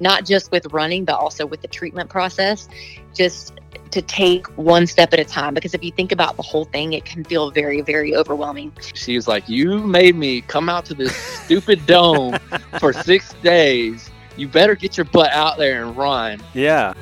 not just with running, but also with the treatment process, just to take one step at a time. Because if you think about the whole thing, it can feel very, very overwhelming. She was like, You made me come out to this stupid dome for six days. You better get your butt out there and run. Yeah.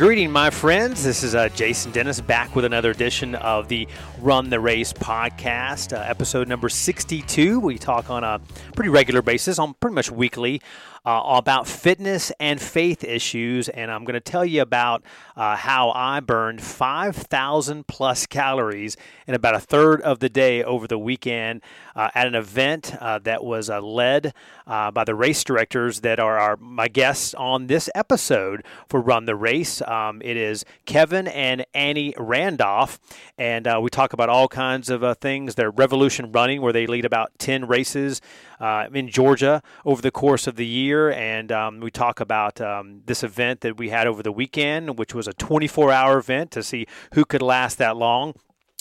Greeting, my friends. This is uh, Jason Dennis back with another edition of the Run the Race podcast, uh, episode number 62. We talk on a pretty regular basis, on pretty much weekly, uh, about fitness and faith issues. And I'm going to tell you about uh, how I burned 5,000 plus calories in about a third of the day over the weekend uh, at an event uh, that was uh, led uh, by the race directors that are our, my guests on this episode for Run the Race. Um, it is Kevin and Annie Randolph. And we talk about all kinds of things. Their Revolution Running, where they lead about 10 races in Georgia over the course of the year year, and um, we talk about um, this event that we had over the weekend, which was a 24 hour event to see who could last that long.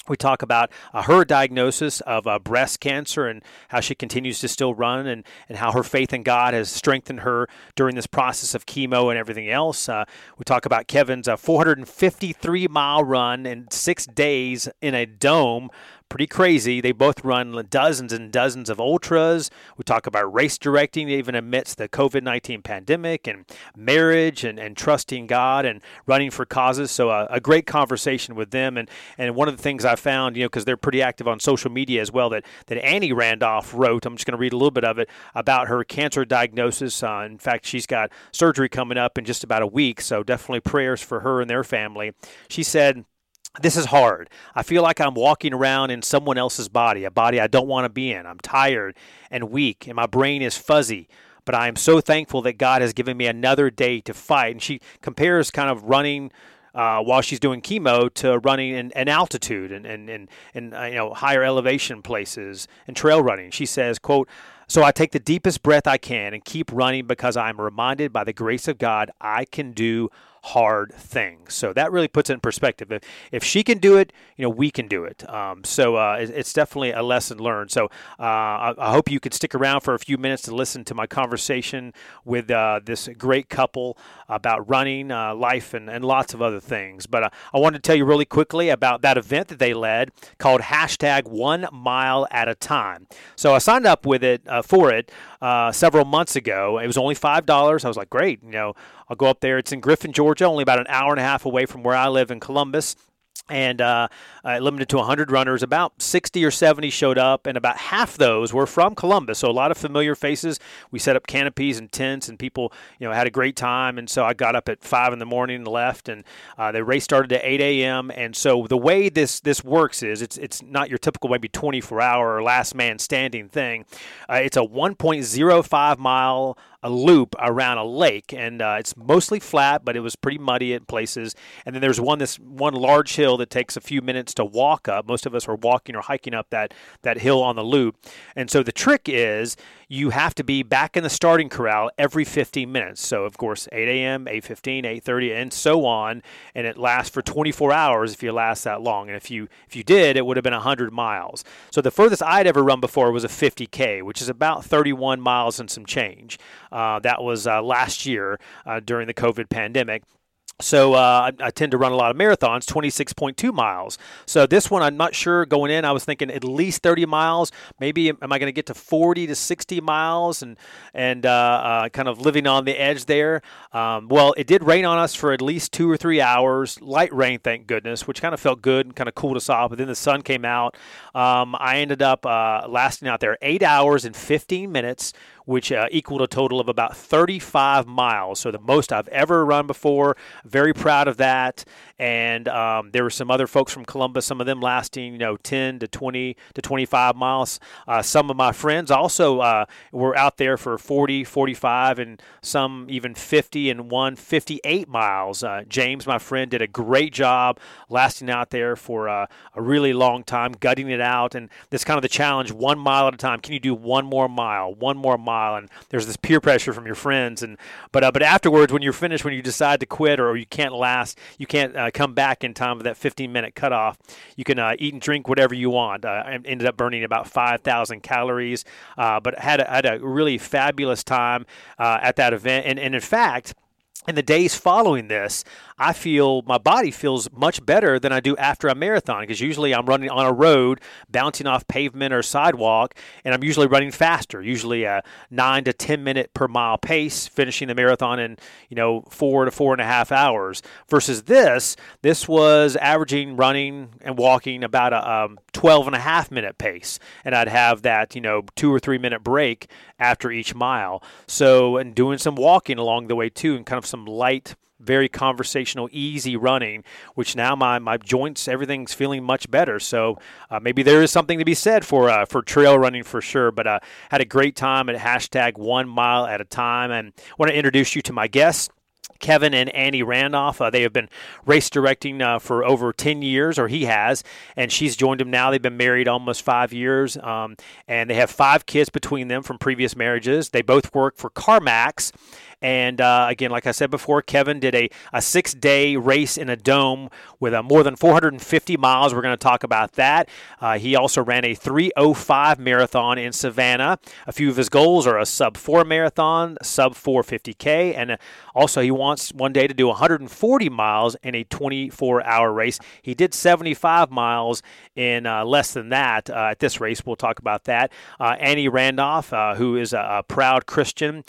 We talk about uh, her diagnosis of uh, breast cancer and how she continues to still run and, and how her faith in God has strengthened her during this process of chemo and everything else. Uh, we talk about Kevin's uh, 453 mile run in six days in a dome pretty crazy. They both run dozens and dozens of ultras. We talk about race directing, even amidst the COVID 19 pandemic, and marriage and, and trusting God and running for causes. So, uh, a great conversation with them. And, and one of the things I found, you know, because they're pretty active on social media as well, that, that Annie Randolph wrote, I'm just going to read a little bit of it about her cancer diagnosis. Uh, in fact, she's got surgery coming up in just about a week. So, definitely prayers for her and their family. She said, this is hard. I feel like I'm walking around in someone else's body, a body I don't want to be in. I'm tired and weak, and my brain is fuzzy. But I am so thankful that God has given me another day to fight. And she compares kind of running uh, while she's doing chemo to running in, in altitude and, and, and, and uh, you know higher elevation places and trail running. She says, quote, so I take the deepest breath I can and keep running because I'm reminded by the grace of God I can do hard thing. So that really puts it in perspective. If, if she can do it, you know, we can do it. Um, so uh, it, it's definitely a lesson learned. So uh, I, I, hope you could stick around for a few minutes to listen to my conversation with uh, this great couple about running, uh, life, and, and lots of other things. But uh, I wanted to tell you really quickly about that event that they led called hashtag one mile at a time. So I signed up with it uh, for it Uh, several months ago. It was only $5. I was like, great, you know, I'll go up there. It's in Griffin, Georgia, only about an hour and a half away from where I live in Columbus and uh, uh, limited to 100 runners. About 60 or 70 showed up, and about half those were from Columbus. So a lot of familiar faces. We set up canopies and tents, and people, you know, had a great time. And so I got up at five in the morning and left, and uh, the race started at 8 a.m. And so the way this this works is it's it's not your typical maybe 24 hour or last man standing thing. Uh, it's a 1.05 mile a loop around a lake, and uh, it's mostly flat, but it was pretty muddy in places. And then there's one this one large hill that takes a few minutes to walk up. Most of us were walking or hiking up that that hill on the loop. And so the trick is you have to be back in the starting corral every 15 minutes. So of course 8 a.m., 8:15, 8:30, and so on, and it lasts for 24 hours if you last that long. And if you if you did, it would have been 100 miles. So the furthest I'd ever run before was a 50k, which is about 31 miles and some change. Uh, that was uh, last year uh, during the COVID pandemic. So uh, I, I, tend to run a lot of marathons, 26.2 miles. So this one, I'm not sure going in. I was thinking at least 30 miles. Maybe am I going to get to 40 to 60 miles and and uh, uh, kind of living on the edge there. Um, well, it did rain on us for at least two or three hours. Light rain, thank goodness, which kind of felt good and kind of cooled us off. But then the sun came out. Um, I ended up uh, lasting out there eight hours and 15 minutes which uh, equaled a total of about 35 miles. So the most I've ever run before. Very proud of that. And um, there were some other folks from Columbus, some of them lasting, you know, 10 to 20 to 25 miles. Uh, some of my friends also uh, were out there for 40, 45, and some even 50 and one fifty-eight miles. Uh, James, my friend, did a great job lasting out there for uh, a really long time, gutting it out. And this kind of the challenge one mile at a time. Can you do one more mile, one more mile? and there's this peer pressure from your friends. And but uh, but afterwards, when you're finished, when you decide to quit or you can't last, you can't uh, come back in time for that 15 minute cutoff. You can uh, eat and drink whatever you want. Uh, I ended up burning about 5,000 calories, uh, but had a, had a really fabulous time uh, at that event. And, and in fact, in the days following this, I feel my body feels much better than I do after a marathon because usually I'm running on a road, bouncing off pavement or sidewalk, and I'm usually running faster, usually a nine to 10 minute per mile pace, finishing the marathon in, you know, four to four and a half hours. Versus this, this was averaging running and walking about a um, 12 and a half minute pace. And I'd have that, you know, two or three minute break after each mile. So, and doing some walking along the way too, and kind of some light very conversational, easy running, which now my, my joints, everything's feeling much better. So uh, maybe there is something to be said for uh, for trail running for sure. But uh, had a great time at hashtag one mile at a time. And want to introduce you to my guests. Kevin and Annie Randolph. Uh, they have been race directing uh, for over 10 years, or he has, and she's joined him now. They've been married almost five years, um, and they have five kids between them from previous marriages. They both work for CarMax and uh, again, like I said before, Kevin did a, a six day race in a dome with uh, more than 450 miles. We're going to talk about that. Uh, he also ran a 305 marathon in Savannah. A few of his goals are a sub 4 marathon, sub 450K, and uh, also he wants one day to do 140 miles in a 24 hour race. He did 75 miles in uh, less than that at this race. We'll talk about that. Annie Randolph, who is a, a proud Christian,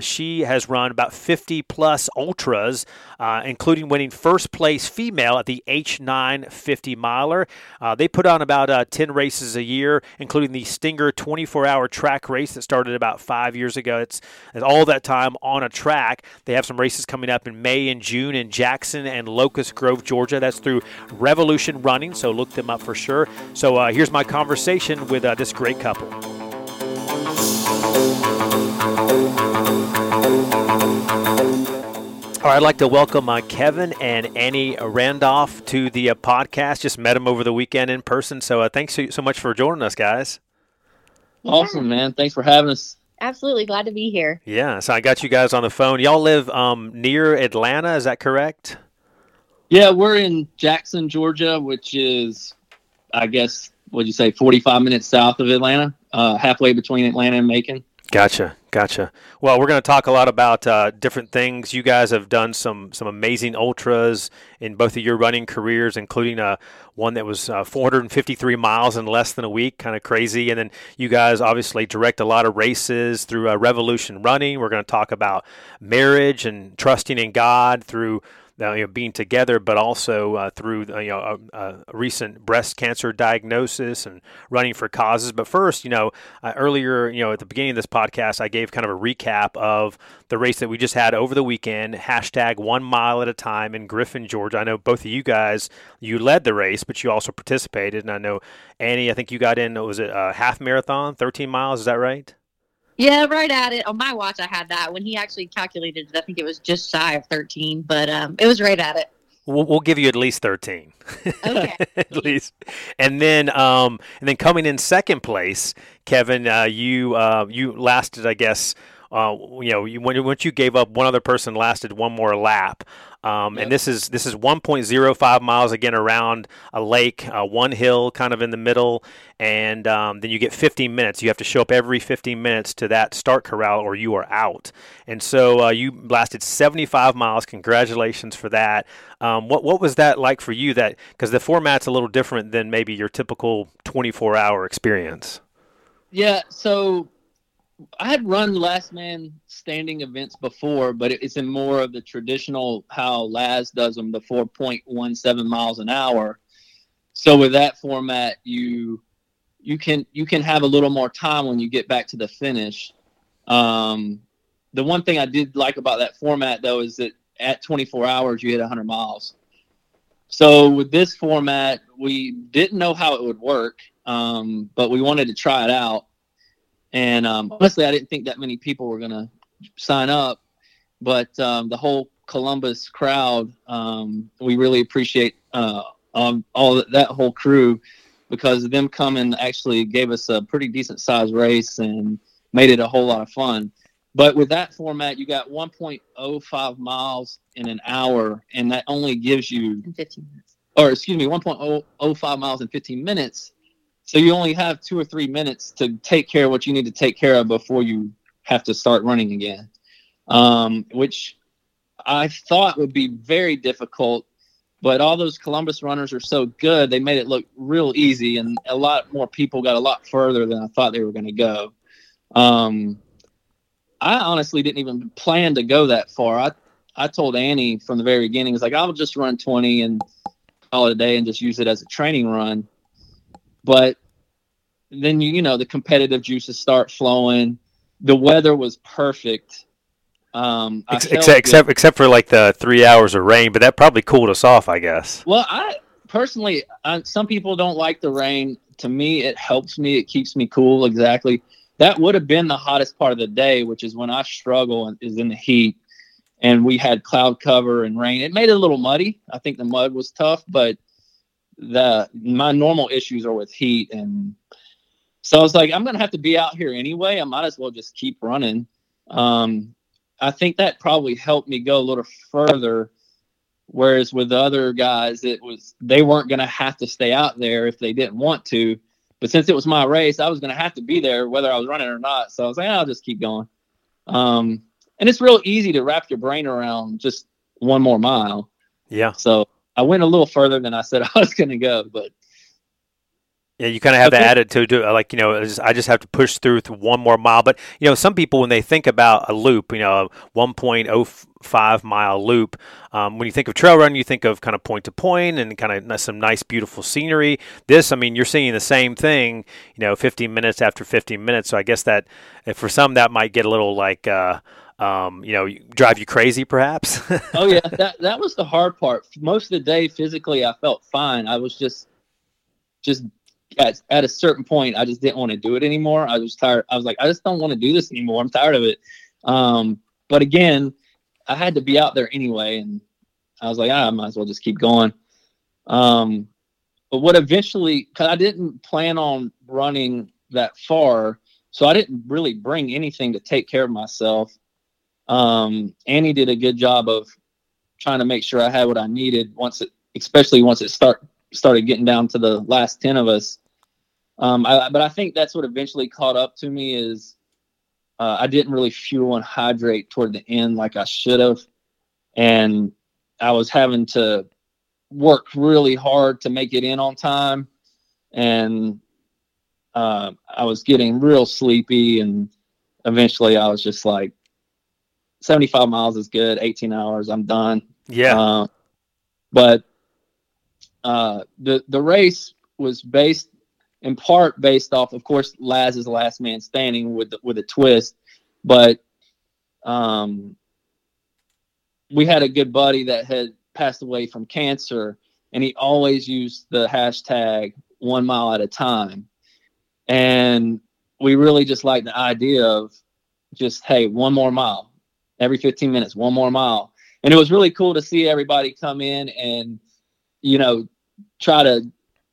she has run about 50 plus ultras, uh, including winning first place female at the H9 50 miler. Uh, they put on about uh, 10 races a year, including the Stinger 24 hour track race that started about five years ago. It's, it's all that time on a track. They have some races coming up in May and June in Jackson and Locust Grove, Georgia. That's through Revolution Running, so look them up for sure. So uh, here's my conversation with uh, this great couple. All right, I'd like to welcome uh, Kevin and Annie Randolph to the uh, podcast. Just met them over the weekend in person. So uh, thanks so, so, much for joining us, guys. Awesome, man. Thanks for having us. Absolutely. Glad to be here. Yeah. So I got you guys on the phone. Y'all live um, near Atlanta. Is that correct? Yeah, we're in Jackson, Georgia, which is, I guess, what'd you say, 45 minutes south of Atlanta, uh, halfway between Atlanta and Macon. Gotcha, gotcha. Well, we're going to talk a lot about uh, different things. You guys have done some some amazing ultras in both of your running careers, including uh, one that was uh, 453 miles in less than a week, kind of crazy. And then you guys obviously direct a lot of races through uh, Revolution Running. We're going to talk about marriage and trusting in God through you know, being together, but also uh, through uh, you know a, a, recent breast cancer diagnosis and running for causes. But first, you know, uh, earlier, you know, at the beginning of this podcast, I gave kind of a recap of the race that we just had over the weekend. Hashtag one mile at a time in Griffin, Georgia. I know both of you guys you led the race, but you also participated, and I know Annie. I think you got in. Was it a half marathon, 13 miles? Is that right? Yeah, right at it. On my watch, I had that. When he actually calculated it, I think it was just shy of 13, but um, it was right at it. We'll, we'll give you at least 13. Okay. at least. And then um, and then coming in second place, Kevin, uh, you uh, you lasted, I guess, uh, you know, you, when, once you gave up, one other person lasted one more lap. Um, yep. And this is this is 1.05 miles again around a lake, uh, one hill kind of in the middle, and um, then you get 15 minutes. You have to show up every 15 minutes to that start corral, or you are out. And so uh, you lasted 75 miles. Congratulations for that. Um, what what was that like for you? That because the format's a little different than maybe your typical 24 hour experience. Yeah. So I had run last man standing events before, but it's in more of the traditional how Laz does them, the 4.17 miles an hour. So with that format, you you can you can have a little more time when you get back to the finish. Um, the one thing I did like about that format though is that at 24 hours you hit 100 miles. So with this format, we didn't know how it would work, um, but we wanted to try it out and um, honestly, I didn't think that many people were going to sign up. But um, the whole Columbus crowd, um, we really appreciate uh, um, all that whole crew because them coming actually gave us a pretty decent sized race and made it a whole lot of fun. But with that format, you got 1.05 miles in an hour, and that only gives you In 15 minutes. or excuse me, 1.05 miles in 15 minutes. So you only have two or three minutes to take care of what you need to take care of before you have to start running again, um, which I thought would be very difficult. But all those Columbus runners are so good, they made it look real easy, and a lot more people got a lot further than I thought they were going to go. Um, I honestly didn't even plan to go that far. I I told Annie from the very beginning, it's like I'll just run 20 and call it a day and just use it as a training run. But then you you know the competitive juices start flowing. The weather was perfect. Um, I Ex- except, good. except except for like the three hours of rain, but that probably cooled us off, I guess. Well, I personally, I, some people don't like the rain. To me, it helps me. It keeps me cool. Exactly. That would have been the hottest part of the day, which is when I struggle and is in the heat. And we had cloud cover and rain. It made it a little muddy. I think the mud was tough, but the my normal issues are with heat, and so I was like, I'm gonna have to be out here anyway. I might as well just keep running. Um, I think that probably helped me go a little further Whereas with the other guys, it was they weren't going to have to stay out there if they didn't want to. But since it was my race, I was going to have to be there whether I was running or not. So I was like, I'll just keep going. Um, and it's real easy to wrap your brain around just one more mile. Yeah, So I went a little further than I said I was going to go. But yeah. You kind of have Okay. that attitude, to, uh, like you know, I just have to push through one more mile. But you know, some people when they think about a loop, you know, a 1.05 mile loop, um, when you think of trail run, you think of kind of point to point and kind of some nice, beautiful scenery. This, I mean, you're seeing the same thing, you know, 15 minutes after 15 minutes. So I guess that if for some that might get a little like. Uh, um, you know, drive you crazy, perhaps. oh yeah, that that was the hard part. Most of the day, physically, I felt fine. I was just, just at at a certain point, I just didn't want to do it anymore. I was tired. I was like, I just don't want to do this anymore. I'm tired of it. Um, but again, I had to be out there anyway, and I was like, ah, I might as well just keep going. Um, but what eventually, because I didn't plan on running that far, so I didn't really bring anything to take care of myself. Um, Annie did a good job of trying to make sure I had what I needed once it, especially once it start started getting down to the last ten of us. Um, I, but I think that's what eventually caught up to me is uh, I didn't really fuel and hydrate toward the end like I should have, and I was having to work really hard to make it in on time, and uh, I was getting real sleepy, and eventually I was just like, 75 miles is good, 18 hours, I'm done. yeah. Uh, but uh, the the race was based in part based off, of course, Laz is the last man standing with with a twist, but um, we had a good buddy that had passed away from cancer, and he always used the hashtag one mile at a time, and we really just liked the idea of just hey, one more mile. Every 15 minutes, one more mile. And it was really cool to see everybody come in and you know try to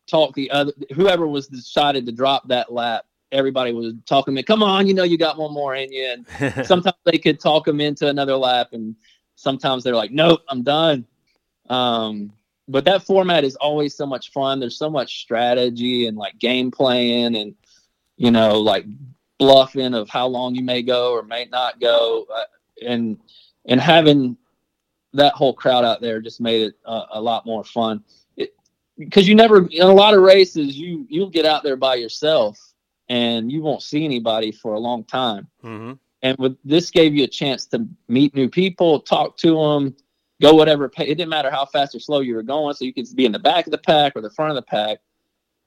talk the other whoever was decided to drop that lap everybody was talking to me come on you know you got one more in you. And sometimes they could talk them into another lap and sometimes they're like nope i'm done. Um, but that format is always so much fun. There's so much strategy and like game playing and you know like bluffing of how long you may go or may not go. Uh, and and having that whole crowd out there just made it uh, a lot more fun. Because you never, in a lot of races, you you'll get out there by yourself and you won't see anybody for a long time. hmm And with this, gave you a chance to meet new people, talk to them, go whatever. It didn't matter how fast or slow you were going, so you could be in the back of the pack or the front of the pack.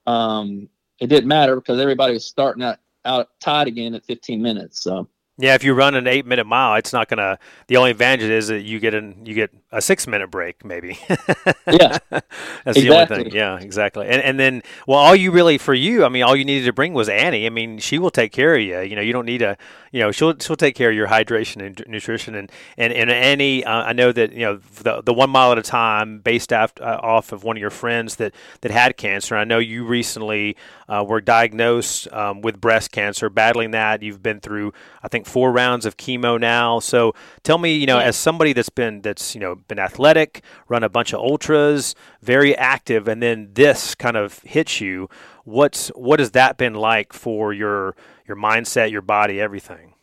Um, it didn't matter because everybody was starting out, out tied again at 15 minutes. So Yeah, if you run an eight minute mile, it's not gonna. The only advantage is that you get in, you get a six minute break, maybe. yeah, that's exactly. the only thing. Yeah, exactly. And and then, well, all you really for you, I mean, all you needed to bring was Annie. I mean, she will take care of you. You know, you don't need a, you know, she'll she'll take care of your hydration and nutrition. And and and Annie, uh, I know that you know the the one mile at a time, based off uh, off of one of your friends that that had cancer. I know you recently uh, were diagnosed um, with breast cancer, battling that. You've been through, I think, four rounds of chemo now. So tell me, you know, yeah. as somebody that's been that's you know been athletic, run a bunch of ultras, very active, and then this kind of hits you. What's what has that been like for your your mindset, your body, everything?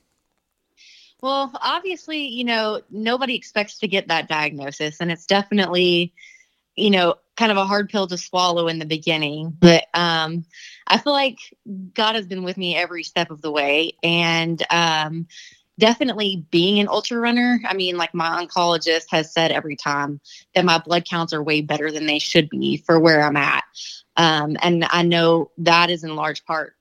Well, obviously, you know, nobody expects to get that diagnosis, and it's definitely, you know, kind of a hard pill to swallow in the beginning. But um, I feel like God has been with me every step of the way, and um, definitely being an ultra runner. I mean, like my oncologist has said every time that my blood counts are way better than they should be for where I'm at. Um, and I know that is in large part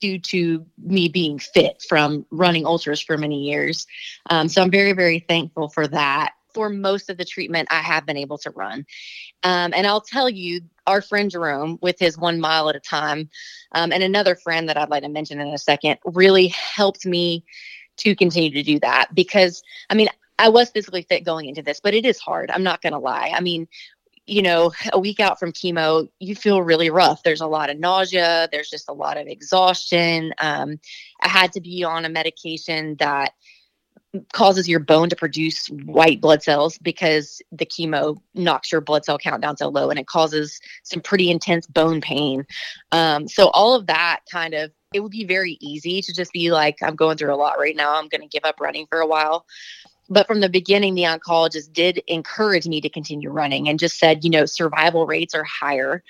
due to me being fit from running ultras for many years. Um, so I'm very, very thankful for that. For most of the treatment, I have been able to run. Um, and I'll tell you, our friend Jerome, with his one mile at a time, um, and another friend that I'd like to mention in a second, really helped me to continue to do that because I mean, I was physically fit going into this, but it is hard. I'm not going to lie. I mean, you know, a week out from chemo, you feel really rough. There's a lot of nausea. There's just a lot of exhaustion. Um, I had to be on a medication that causes your bone to produce white blood cells because the chemo knocks your blood cell count down so low and it causes some pretty intense bone pain. Um, so all of that kind of it would be very easy to just be like, I'm going through a lot right now. I'm going to give up running for a while. But from the beginning, the oncologist did encourage me to continue running and just said, you know, survival rates are higher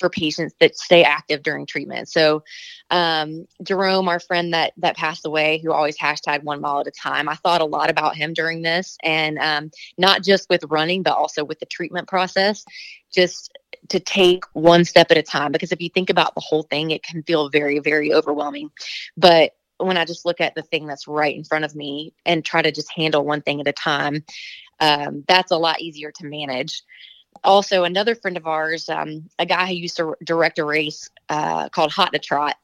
for patients that stay active during treatment. So, um, Jerome, our friend that that passed away, who always hashtag one mile at a time, I thought a lot about him during this, and um, not just with running, but also with the treatment process. Just to take one step at a time, because if you think about the whole thing, it can feel very, very overwhelming. But when I just look at the thing that's right in front of me and try to just handle one thing at a time, um, that's a lot easier to manage also another friend of ours, um, a guy who used to direct a race uh, called Hot to Trot.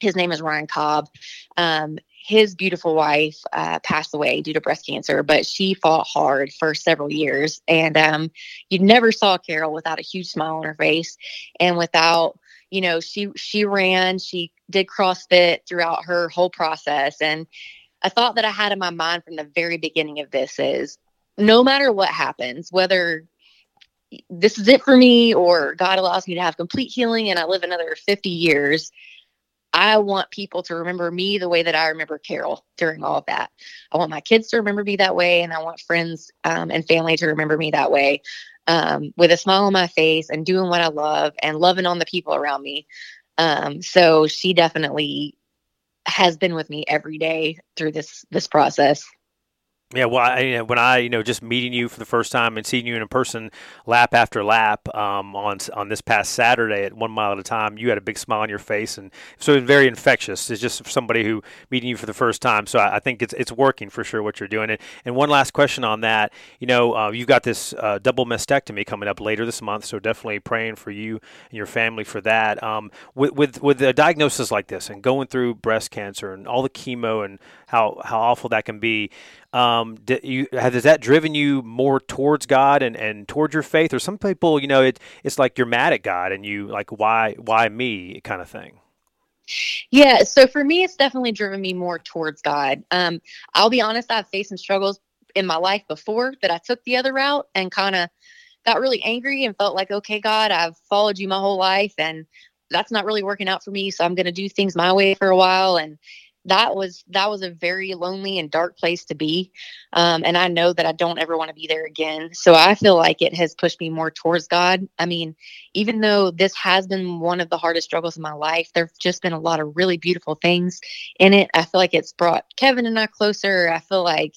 His name is Ryan Cobb. Um, his beautiful wife uh, passed away due to breast cancer, but she fought hard for several years. And um, you never saw Carol without a huge smile on her face and without, you know, she she ran, she did CrossFit throughout her whole process. And a thought that I had in my mind from the very beginning of this is no matter what happens, whether this is it for me or God allows me to have complete healing and I live another 50 years, I want people to remember me the way that I remember Carol during all of that. I want my kids to remember me that way, and I want friends um, and family to remember me that way um, with a smile on my face and doing what I love and loving on the people around me. Um, so she definitely has been with me every day through this this process. Yeah, well, I, you know, when I, you know, just meeting you for the first time and seeing you in person, lap after lap, um, on on this past Saturday at one mile at a time, you had a big smile on your face, and so it's very infectious. It's just somebody who meeting you for the first time. So I, I think it's it's working for sure what you're doing. And, and one last question on that, you know, uh, you've got this uh, double mastectomy coming up later this month, so definitely praying for you and your family for that. Um, with with with a diagnosis like this and going through breast cancer and all the chemo and how how awful that can be. Um, you, has that driven you more towards God and, and towards your faith, or some people, you know, it, it's like you're mad at God and you like why why me kind of thing. Yeah, so for me, it's definitely driven me more towards God. Um, I'll be honest, I've faced some struggles in my life before that I took the other route and kind of got really angry and felt like, okay, God, I've followed you my whole life and that's not really working out for me. So I'm going to do things my way for a while. And that was that was a very lonely and dark place to be um, and i know that i don't ever want to be there again so i feel like it has pushed me more towards god. I mean even though this has been one of the hardest struggles in my life there've just been a lot of really beautiful things in it. I feel like it's brought kevin and i closer. I feel like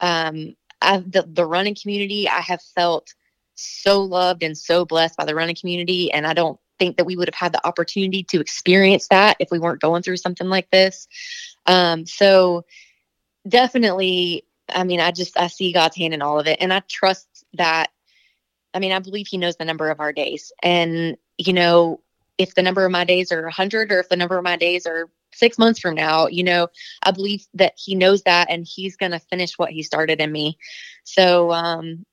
um, I, the, the running community i have felt so loved and so blessed by the running community and i don't think that we would have had the opportunity to experience that if we weren't going through something like this. Um, so definitely I mean, I just I see God's hand in all of it, and I trust that. I mean, I believe He knows the number of our days, and you know, if the number of my days are 100, or if the number of my days are six months from now, you know, I believe that He knows that, and He's going to finish what He started in me. So, um,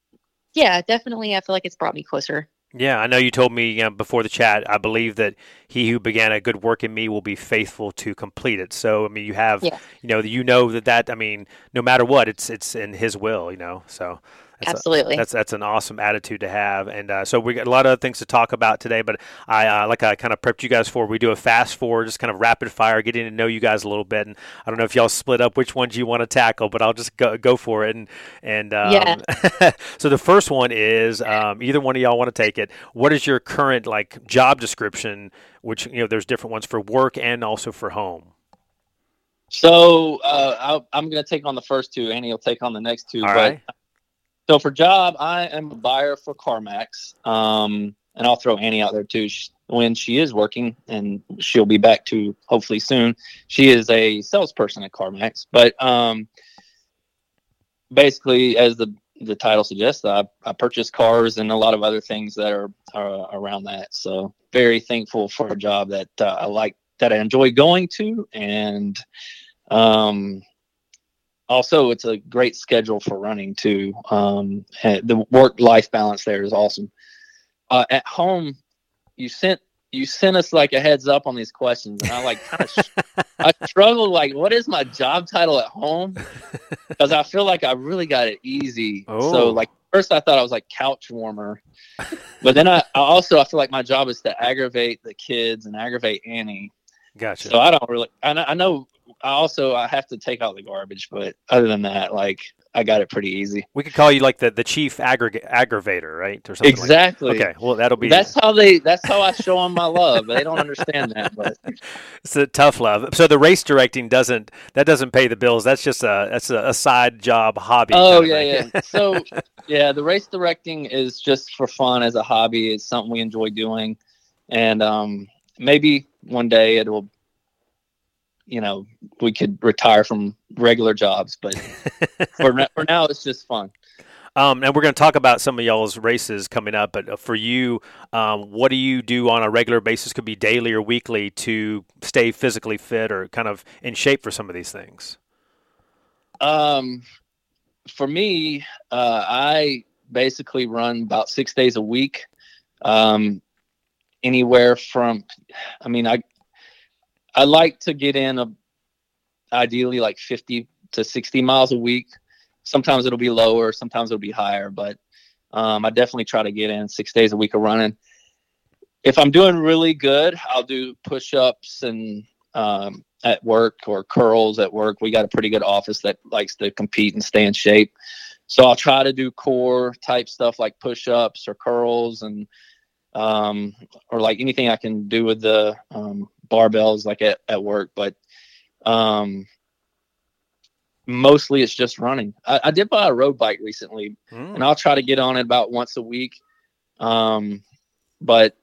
yeah, definitely, I feel like it's brought me closer. Yeah, I know you told me you know, before the chat. I believe that he who began a good work in me will be faithful to complete it. So, I mean, you have, yeah. you know, you know that that. I mean, no matter what, it's it's in His will. You know, so that's Absolutely. A, that's that's an awesome attitude to have, and uh, so we got a lot of things to talk about today. But I uh, like I kind of prepped you guys for. We do a fast forward, just kind of rapid fire, getting to know you guys a little bit. And I don't know if y'all split up which ones you want to tackle, but I'll just go go for it. And and um, yeah. so the first one is um, either one of y'all want to take it. What is your current like job description? Which you know, there's different ones for work and also for home. So uh, I, am going to take on the first two. Annie will take on the next two. All but right. So for job, I am a buyer for CarMax, um, and I'll throw Annie out there too. She, when she is working, and she'll be back to hopefully soon. She is a salesperson at CarMax, but um, basically, as the the title suggests, I, I purchase cars and a lot of other things that are, are around that. So very thankful for a job that uh, I like, that I enjoy going to, and um, also it's a great schedule for running too. Um, the work life balance there is awesome. Uh, at home, you sent you sent us like a heads up on these questions, and I like kind of I struggled like, what is my job title at home? Because I feel like I really got it easy. Oh. So like first I thought I was like couch warmer, but then I, I also I feel like my job is to aggravate the kids and aggravate Annie. Gotcha. So I don't really. I know, I know I also I have to take out the garbage, but other than that, like I got it pretty easy. We could call you like the, the chief aggra- aggravator, right, or something. Exactly. Like okay. Well, that'll be. That's how they. That's how I show them my love. they don't understand that, but it's a tough love. So the race directing doesn't that doesn't pay the bills. That's just a that's a, a side job hobby. Oh yeah, yeah. So yeah, the race directing is just for fun as a hobby. It's something we enjoy doing, and um, maybe one day it will you know we could retire from regular jobs but for, for now it's just fun. Um, and we're going to talk about some of y'all's races coming up but uh, for you um, what do you do on a regular basis? Could be daily or weekly to stay physically fit or kind of in shape for some of these things? Um, for me uh, i basically run about six days a week. Um, anywhere from i mean i I like to get in a ideally like 50 to 60 miles a week. Sometimes it'll be lower, sometimes it'll be higher, but um, I definitely try to get in six days a week of running. If I'm doing really good, I'll do push ups and um, at work or curls at work. We got a pretty good office that likes to compete and stay in shape. So I'll try to do core type stuff like push ups or curls and um, or like anything I can do with the um, barbells like at, at work. But um, mostly it's just running. I, I, did buy a road bike recently, mm. and I'll try to get on it about once a week. Um, but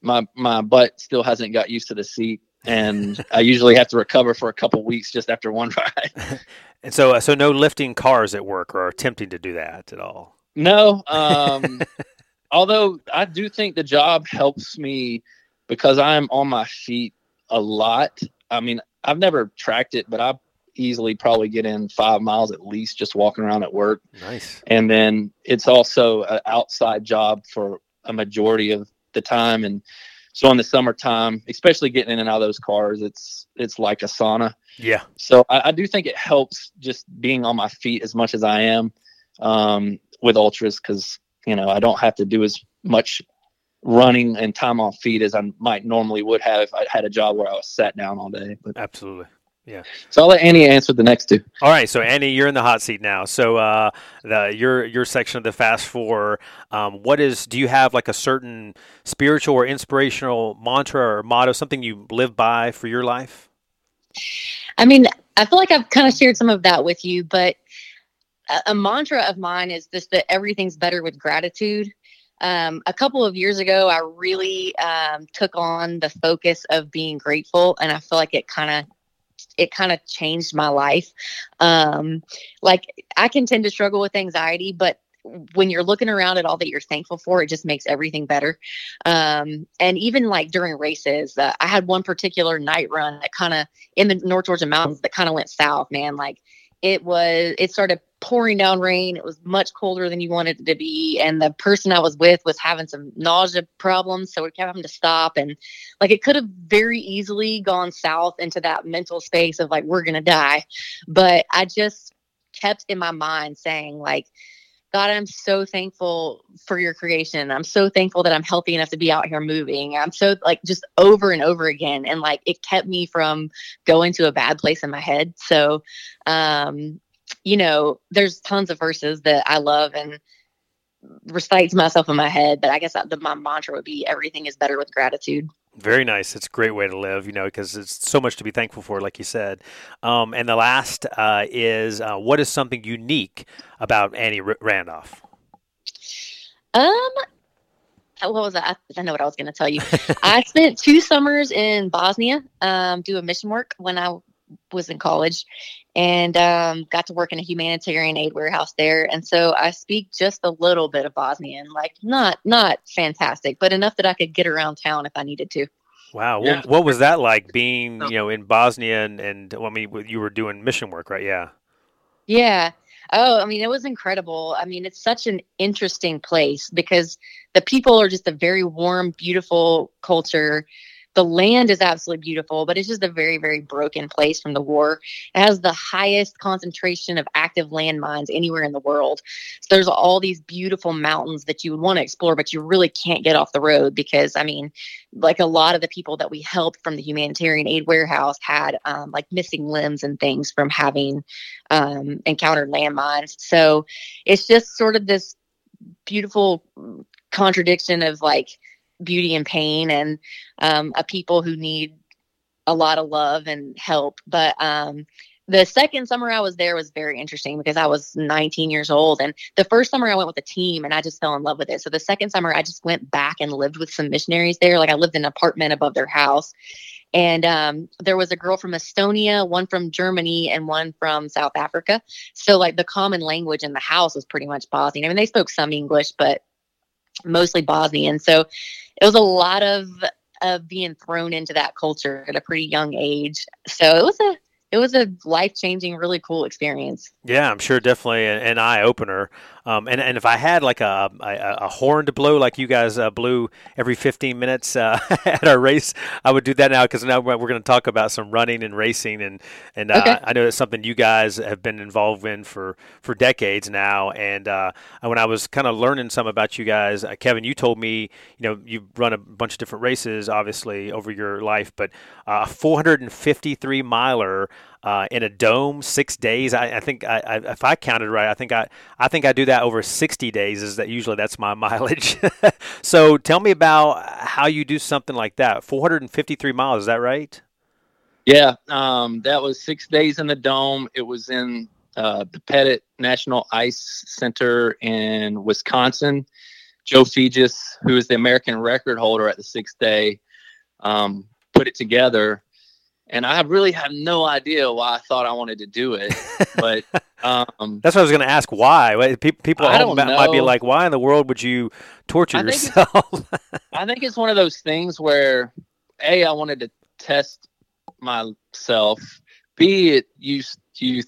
my my butt still hasn't got used to the seat, and I usually have to recover for a couple weeks just after one ride. and so, uh, so no lifting cars at work or attempting to do that at all. No, um, although I do think the job helps me because I'm on my feet a lot. I mean, I've never tracked it, but I easily probably get in five miles at least just walking around at work. Nice. And then it's also an outside job for a majority of the time. And so in the summertime, especially getting in and out of those cars, it's it's like a sauna. Yeah. So I, I do think it helps just being on my feet as much as I am um, with ultras because you know I don't have to do as much running and time on feet as I might normally would have if I had a job where I was sat down all day. But absolutely. Yeah. So I'll let Annie answer the next two. All right. So Annie, you're in the hot seat now. So uh, the your your section of the fast four, um, what is? Do you have like a certain spiritual or inspirational mantra or motto, something you live by for your life? I mean, I feel like I've kind of shared some of that with you, but a, a mantra of mine is just that everything's better with gratitude um, a couple of years ago, I really um, took on the focus of being grateful, and I feel like it kind of it kind of changed my life. Um, like I can tend to struggle with anxiety, but when you're looking around at all that you're thankful for, it just makes everything better. Um, and even like during races, uh, I had one particular night run that kind of in the North Georgia mountains that kind of went south, man. Like it was, it started pouring down rain. It was much colder than you wanted it to be. And the person I was with was having some nausea problems. So we kept having to stop. And like it could have very easily gone south into that mental space of like, we're to die. But I just kept in my mind saying, like, God, I'm so thankful for your creation. I'm so thankful that I'm healthy enough to be out here moving. I'm so like just over and over again. And like it kept me from going to a bad place in my head. So, um, you know, there's tons of verses that I love and recite to myself in my head. But I guess the, my mantra would be everything is better with gratitude. Very nice. It's a great way to live, you know, because it's so much to be thankful for, like you said. Um, and the last uh, is uh, what is something unique about Annie R- Randolph? Um, what was that? I know what I was going to tell you. I spent two summers in Bosnia, um, doing mission work when I was in college, and um, got to work in a humanitarian aid warehouse there. And so I speak just a little bit of Bosnian, like not not fantastic, but enough that I could get around town if I needed to. Wow, yeah. what, what, was that like being you know in Bosnia and, and well, I mean you were doing mission work, right? Yeah. Yeah. Oh, I mean, it was incredible. I mean, it's such an interesting place because the people are just a very warm, beautiful culture the land is absolutely beautiful, but it's just a very, very broken place from the war. It has the highest concentration of active landmines anywhere in the world. So there's all these beautiful mountains that you would want to explore, but you really can't get off the road because, I mean, like a lot of the people that we helped from the humanitarian aid warehouse had um, like missing limbs and things from having um, encountered landmines. So it's just sort of this beautiful contradiction of like, beauty and pain and um, a people who need a lot of love and help. But um, the second summer I was there was very interesting because I was 19 years old. And the first summer I went with a team and I just fell in love with it. So the second summer I just went back and lived with some missionaries there. Like I lived in an apartment above their house. And um, there was a girl from Estonia, one from Germany, and one from South Africa. So, like, the common language in the house was pretty much Bosnian. I mean, they spoke some English, but mostly Bosnian. So it was a lot of of being thrown into that culture at a pretty young age. So it was a it was a life changing, really cool experience. Yeah, I'm sure definitely an, an eye opener. Um, and, and if I had like a, a, a, horn to blow, like you guys uh, blew every 15 minutes uh, at our race, I would do that now because now we're going to talk about some running and racing. And, and uh, okay. I know that's something you guys have been involved in for, for decades now. And uh, when I was kind of learning some about you guys, uh, Kevin, you told me, you know, you've run a bunch of different races, obviously, over your life, but uh, a 453 miler uh, in a dome six days. I, I think I, I, if I counted right, I think I I think I do that over sixty days. Is that usually that's my mileage? so tell me about how you do something like that. Four hundred and fifty three miles. Is that right? Yeah, um, that was six days in the dome. It was in uh, the Pettit National Ice Center in Wisconsin. Joe Fejes, who is the American record holder at the sixth day, um, put it together and I really have no idea why I thought I wanted to do it. But um, that's what I was going to ask. Why? People at home might be like, "Why in the world would you torture I yourself?" I think it's one of those things where, a, I wanted to test myself. B, it you you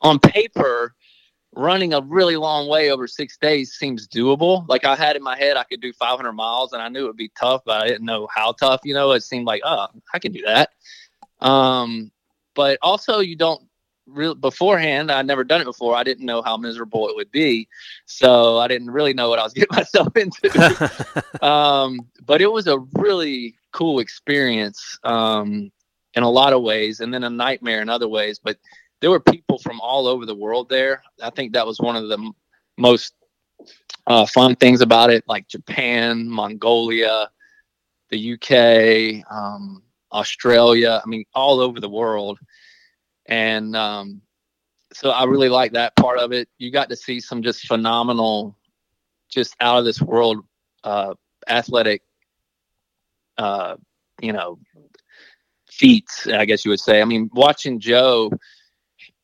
on paper running a really long way over six days seems doable. Like I had in my head, I could do 500 miles, and I knew it would be tough, but I didn't know how tough. You know, it seemed like, oh, I can do that. Um, but also you don't real beforehand. I'd never done it before. I didn't know how miserable it would be, so I didn't really know what I was getting myself into. um, but it was a really cool experience um, in a lot of ways, and then a nightmare in other ways. But there were people from all over the world there. I think that was one of the m- most uh, fun things about it, like Japan, Mongolia, the UK. Um, Australia, I mean, all over the world. And um, so I really like that part of it. You got to see some just phenomenal, just out of this world uh, athletic, uh, you know, feats, I guess you would say. I mean, watching Joe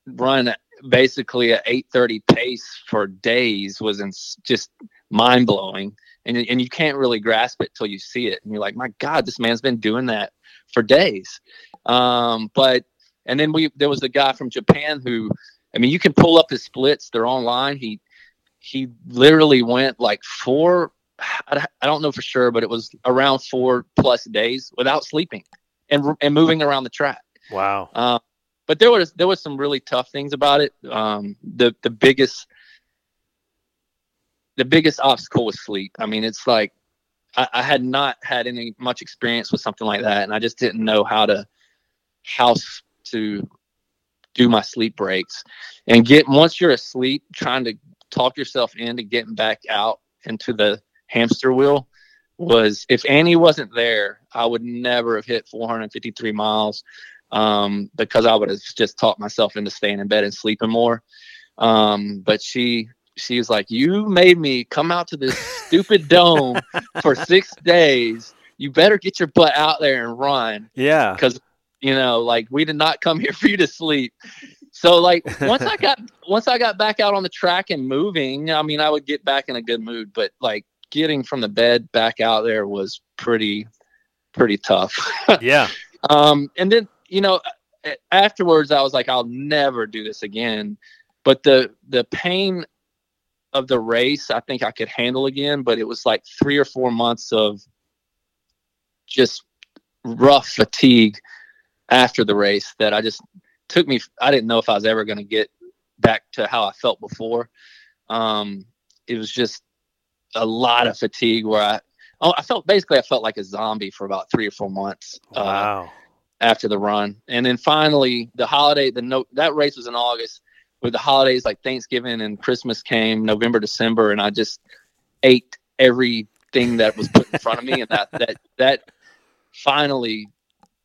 run basically at 8:30 pace for days was in, just mind blowing, and and you can't really grasp it till you see it, and you're like, my God, this man's been doing that for days. Um, but and then we there was a guy from Japan who, I mean, you can pull up his splits; they're online. He he literally went like four. I don't know for sure, but it was around four plus days without sleeping and and moving around the track. Wow. Uh, but there was there was some really tough things about it. Um, the the biggest the biggest obstacle was sleep. I mean, it's like I, I, had not had any much experience with something like that, and I just didn't know how to how to do my sleep breaks and get once you're asleep, trying to talk yourself into getting back out into the hamster wheel was if Annie wasn't there, I would never have hit 453 miles um, because I would have just talked myself into staying in bed and sleeping more. Um, but she she was like, "You made me come out to this stupid dome for six days. You better get your butt out there and run." Yeah, because you know, like we did not come here for you to sleep. So like once I got once I got back out on the track and moving, I mean, I would get back in a good mood. But like getting from the bed back out there was pretty pretty tough. yeah. Um, and then you know afterwards I was like, I'll never do this again. But the the pain of the race, I think I could handle again. But it was like three or four months of just rough fatigue after the race that I just took me. I didn't know if I was ever going to get back to how I felt before. Um, it was just a lot of fatigue where I, oh, I felt basically I felt like a zombie for about three or four months. Uh, wow. Uh, after the run, and then finally the holiday, the note that race was in August. With the holidays like Thanksgiving and Christmas came, November, December, and I just ate everything that was put in front of me, and that that that finally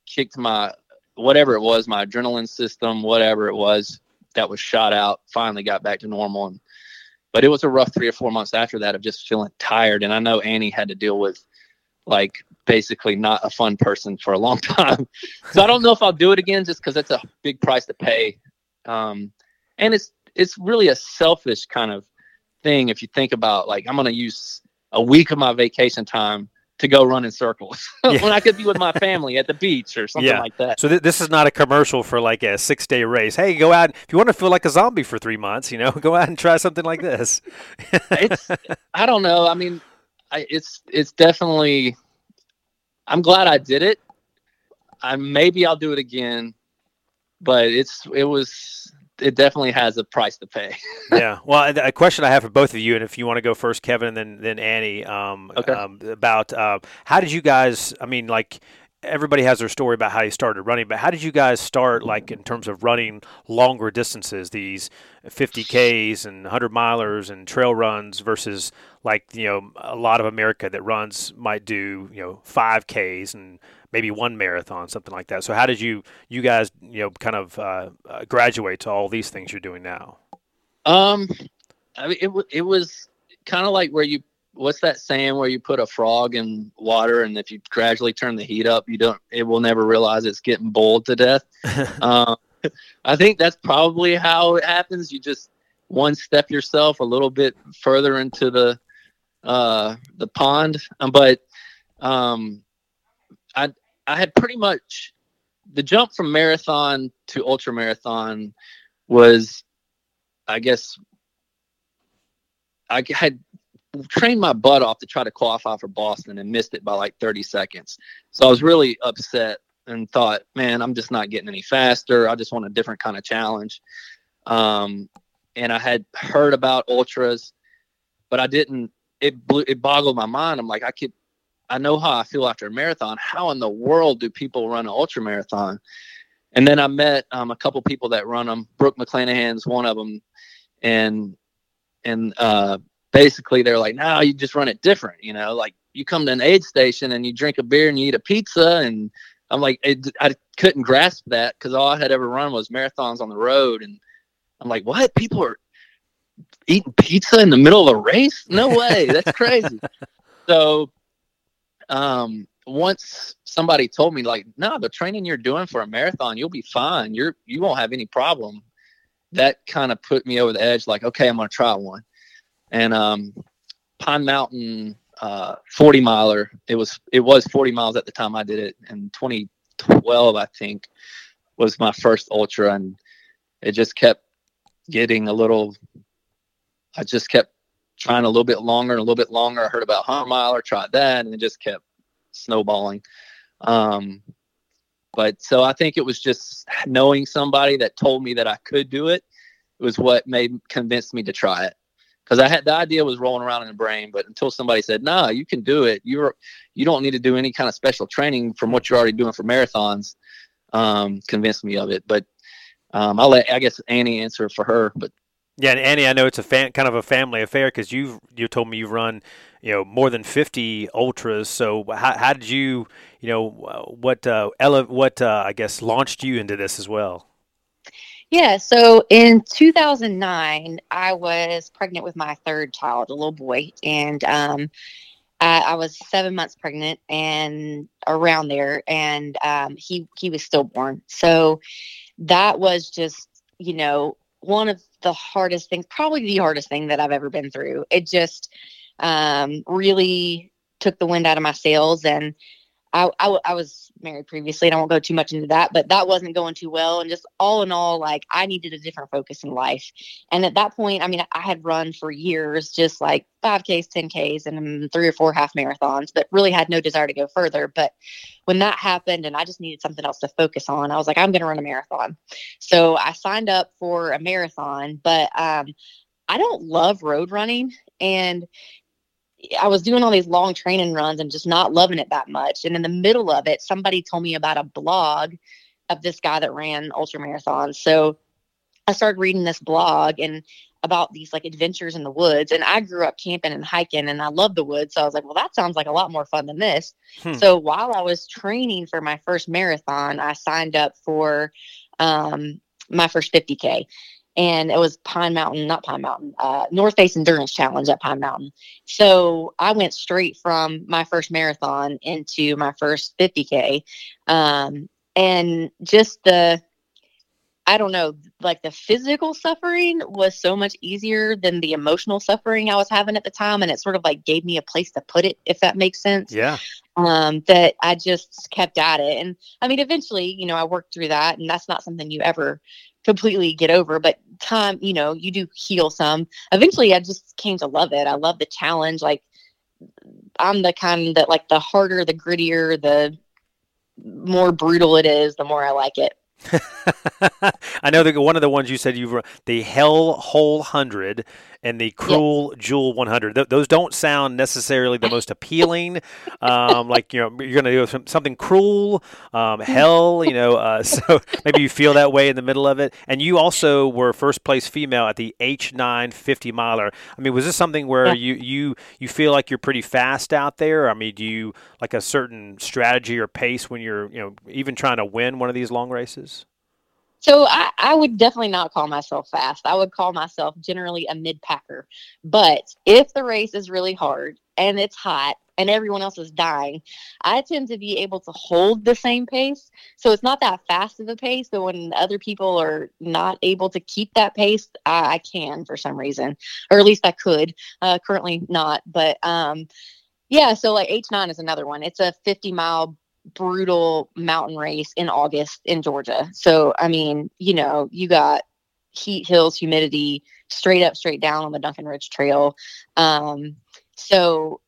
kicked my whatever it was, my adrenaline system, whatever it was that was shot out, finally got back to normal. And but it was a rough three or four months after that of just feeling tired. And I know Annie had to deal with like basically not a fun person for a long time. so I don't know if I'll do it again just because it's a big price to pay. Um, and it's it's really a selfish kind of thing if you think about like I'm gonna use a week of my vacation time to go run in circles yeah. when I could be with my family at the beach or something yeah. like that. So th- this is not a commercial for like a six day race. Hey, go out if you want to feel like a zombie for three months. You know, go out and try something like this. it's I don't know. I mean, I, it's it's definitely. I'm glad I did it. I maybe I'll do it again, but it's it was it definitely has a price to pay. yeah. Well, a question I have for both of you, and if you want to go first, Kevin, and then then Annie, um, okay. um, about uh, how did you guys? I mean, like everybody has their story about how you started running, but how did you guys start, like in terms of running longer distances, these 50ks and 100 milers and trail runs versus like you know a lot of America that runs might do you know 5ks and maybe one marathon, something like that. So how did you you guys you know kind of uh, uh, graduate to all these things you're doing now? Um, I mean, it it was kind of like where you what's that saying where you put a frog in water and if you gradually turn the heat up, you don't it will never realize it's getting boiled to death. um, I think that's probably how it happens. You just one step yourself a little bit further into the uh, the pond, um, but um, I I had pretty much the jump from marathon to ultra marathon was, I guess, I had trained my butt off to try to qualify for Boston and missed it by like 30 seconds. So I was really upset and thought, man, I'm just not getting any faster. I just want a different kind of challenge. Um, and I had heard about ultras, but I didn't. It blew. It boggled my mind. I'm like, I could I know how I feel after a marathon. How in the world do people run an ultra marathon? And then I met um, a couple people that run them. Brooke McClanahan's one of them, and and uh, basically they're like, no, you just run it different. You know, like you come to an aid station and you drink a beer and you eat a pizza. And I'm like, it, I couldn't grasp that because all I had ever run was marathons on the road. And I'm like, what? People are eating pizza in the middle of a race? No way. That's crazy. so um, once somebody told me like, no, the training you're doing for a marathon, you'll be fine. You're you won't have any problem. That kind of put me over the edge. Like, okay, I'm gonna try one. And um, Pine Mountain uh, 40 miler. It was it was 40 miles at the time I did it, in 2012 I think was my first ultra, and it just kept getting a little. I just kept trying a little bit longer and a little bit longer. I heard about 100 miler, tried that, and it just kept snowballing. Um, but so I think it was just knowing somebody that told me that I could do it was what made convinced me to try it. Because I had the idea was rolling around in the brain, but until somebody said, "No, nah, you can do it. You're you don't need to do any kind of special training from what you're already doing for marathons," um, convinced me of it. But um, I'll let I guess Annie answer for her. But yeah, and Annie, I know it's a fan, kind of a family affair because you you told me you've run you know more than 50 ultras. So how, how did you you know what uh, ele- what uh, i guess launched you into this as well? Yeah so in 2009 i was pregnant with my third child a little boy and um, I, I, was seven months pregnant and around there and um, he he was stillborn. So that was just you know one of the hardest things probably the hardest thing that i've ever been through it just um, really took the wind out of my sails. And I, I, I, was married previously, and I won't go too much into that, but that wasn't going too well. And just all in all, like I needed a different focus in life. And at that point, I mean, I had run for years, just like 5Ks, 10Ks, and three or four half marathons, but really had no desire to go further. But when that happened, and I just needed something else to focus on, I was like, I'm going to run a marathon. So I signed up for a marathon, but um, I don't love road running. And I was doing all these long training runs and just not loving it that much. And in the middle of it, somebody told me about a blog of this guy that ran ultra marathons. So I started reading this blog and about these like adventures in the woods. And I grew up camping and hiking and I love the woods. So I was like, well, that sounds like a lot more fun than this. Hmm. So while I was training for my first marathon, I signed up for um, my first 50K and it was Pine Mountain, not Pine Mountain, uh, North Face Endurance Challenge at Pine Mountain. So I went straight from my first marathon into my first 50K. Um, and just the, I don't know, like the physical suffering was so much easier than the emotional suffering I was having at the time. And it sort of like gave me a place to put it, if that makes sense. Yeah. Um, that I just kept at it. And I mean, eventually, you know, I worked through that, and that's not something you ever completely get over but time you know you do heal some. Eventually i just came to love it. I love the challenge. Like i'm the kind that like the harder the grittier the more brutal it is the more i like it I know that one of the ones you said you've run, the Hell Hole 100 and the Cruel yes. Jewel 100. Th- those don't sound necessarily the most appealing. um, like, you know, you're going to do something cruel, um, hell, you know, uh, so maybe you feel that way in the middle of it. And you also were first place female at the H9 50 miler. I mean, was this something where yeah. you, you, you feel like you're pretty fast out there? I mean, do you like a certain strategy or pace when you're, you know, even trying to win one of these long races? So I, I would definitely not call myself fast. I would call myself generally a mid packer. But if the race is really hard and it's hot and everyone else is dying, I tend to be able to hold the same pace. So it's not that fast of a pace, but when other people are not able to keep that pace, I, I can for some reason, or at least I could. Uh, currently not, but um, yeah. So like H9 is another one. It's a 50 mile brutal mountain race in August in Georgia. So, I mean, you know, you got heat, hills, humidity, straight up, straight down on the Duncan Ridge Trail. Um, so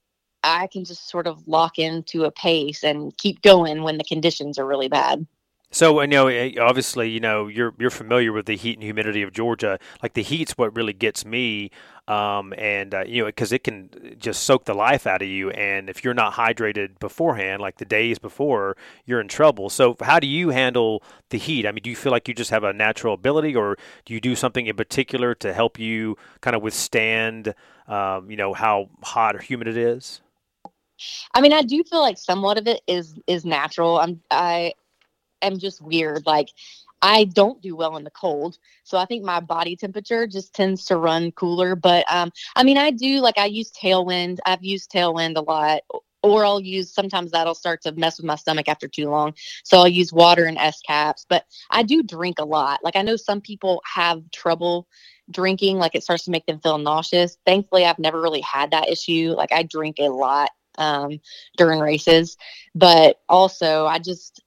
I can just sort of lock into a pace and keep going when the conditions are really bad. So, you know, eh, obviously, you know, you're you're familiar with the heat and humidity of Georgia. Like the heat's what really gets me, um, and uh, you know, because it can just soak the life out of you. And if you're not hydrated beforehand, like the days before, you're in trouble. So, how do you handle the heat? I mean, do you feel like you just have a natural ability, or do you do something in particular to help you kind of withstand, um, you know, how hot or humid it is? I mean, I do feel like somewhat of it is is natural. I'm I am just weird. Like I don't do well in the cold. So I think my body temperature just tends to run cooler. But um, I mean, I do like I use tailwind. I've used tailwind a lot or I'll use sometimes that'll start to mess with my stomach after too long. So I'll use water and S caps. But I do drink a lot. Like I know some people have trouble drinking, like it starts to make them feel nauseous. Thankfully, I've never really had that issue. Like I drink a lot um, during races, but also I just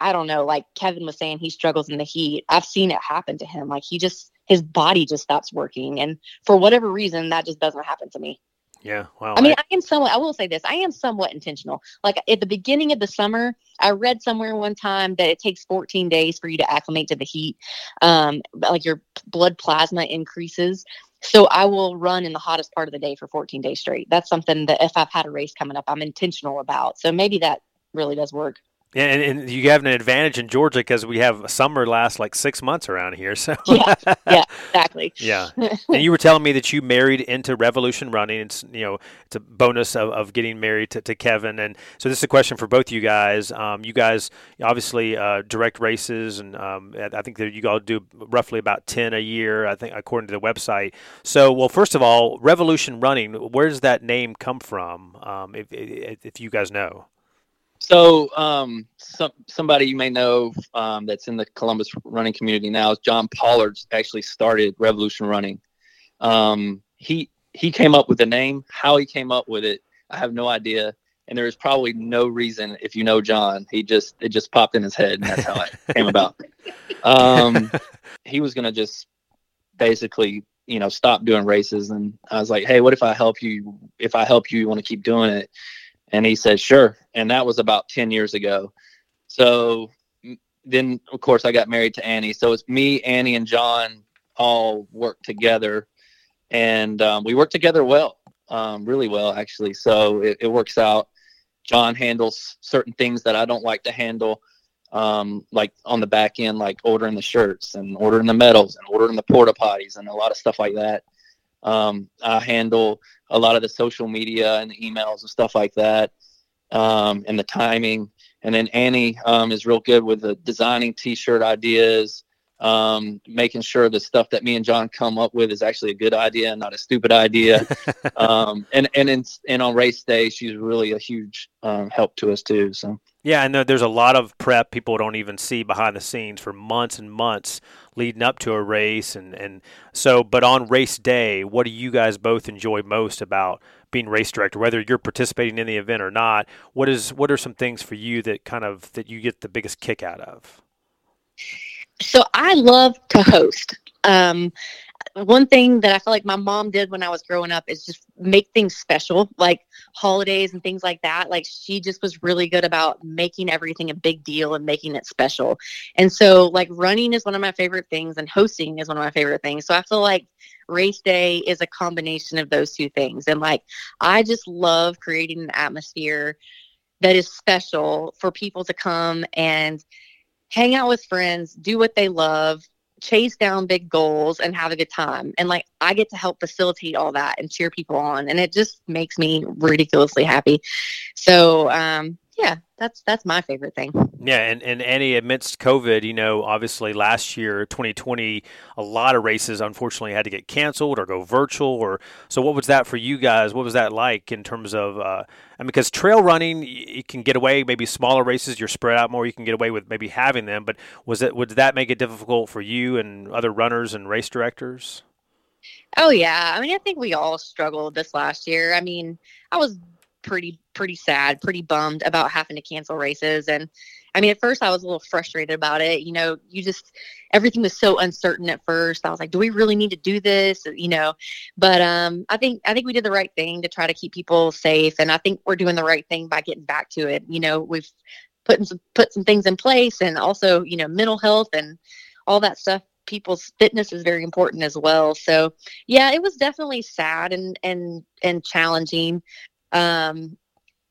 I don't know. Like Kevin was saying, he struggles in the heat. I've seen it happen to him. Like he just his body just stops working, and for whatever reason, that just doesn't happen to me. Yeah. Wow. I mean, I, I am somewhat, I will say this, I am somewhat intentional. Like at the beginning of the summer, I read somewhere one time that it takes 14 days for you to acclimate to the heat. Um, like your blood plasma increases. So I will run in the hottest part of the day for 14 days straight. That's something that if I've had a race coming up, I'm intentional about. So maybe that really does work. Yeah, and, and, you have an advantage in Georgia because we have summer last like six months around here. So yeah, yeah, exactly. yeah, and you were telling me that you married into Revolution Running. It's you know it's a bonus of, of getting married to, to Kevin, and so this is a question for both you guys. Um, you guys obviously uh, direct races, and um, I think that you all do roughly about ten a year. I think according to the website. So, well, first of all, Revolution Running, where does that name come from? Um, if if you guys know. So, um, some somebody you may know um, that's in the Columbus running community now is John Pollard. Actually, started Revolution Running. Um, he he came up with the name. How he came up with it, I have no idea. And there is probably no reason. If you know John, he just it just popped in his head, and that's how it came about. Um, he was gonna just basically, you know, stop doing races, and I was like, hey, what if I help you? If I help you, you want to keep doing it? And he said, sure. And that was about 10 years ago. So then, of course, I got married to Annie. So it's me, Annie, and John all work together. And um, we work together well, um, really well, actually. So it, it, works out. John handles certain things that I don't like to handle, um, like on the back end, like ordering the shirts and ordering the medals and ordering the porta potties and a lot of stuff like that. Um, I handle a lot of the social media and the emails and stuff like that, um, and the timing. And then Annie um, is real good with the designing T-shirt ideas, um, making sure the stuff that me and John come up with is actually a good idea, not a stupid idea. um, and and in, and on race day, she's really a huge um, help to us too. So. Yeah, and there's a lot of prep people don't even see behind the scenes for months and months leading up to a race and, and so but on race day, what do you guys both enjoy most about being race director, whether you're participating in the event or not? What is what are some things for you that kind of that you get the biggest kick out of? So I love to host. Um, one thing that I feel like my mom did when I was growing up is just make things special, like holidays and things like that. Like she just was really good about making everything a big deal and making it special. And so, like, running is one of my favorite things, and hosting is one of my favorite things. So I feel like race day is a combination of those two things. And like, I just love creating an atmosphere that is special for people to come and hang out with friends, do what they love, chase down big goals and have a good time. And like I get to help facilitate all that and cheer people on. And it just makes me ridiculously happy. So um yeah, that's that's my favorite thing. Yeah, and, and Annie, amidst COVID, you know, obviously last year, 2020, a lot of races unfortunately had to get canceled or go virtual. Or so, what was that for you guys? What was that like in terms of? Uh, I mean, because trail running, you can get away. Maybe smaller races, you're spread out more. You can get away with maybe having them. But was it? Would that make it difficult for you and other runners and race directors? Oh yeah, I mean, I think we all struggled this last year. I mean, I was pretty pretty sad, pretty bummed about having to cancel races. And I mean, at first I was a little frustrated about it. You know, you just everything was so uncertain at first. I was like, do we really need to do this? You know, but um, I think I think we did the right thing to try to keep people safe, and I think we're doing the right thing by getting back to it. You know, we've put some put some things in place, and also you know, mental health and all that stuff people's fitness is very important as well. So yeah, it was definitely sad and and and challenging. Um,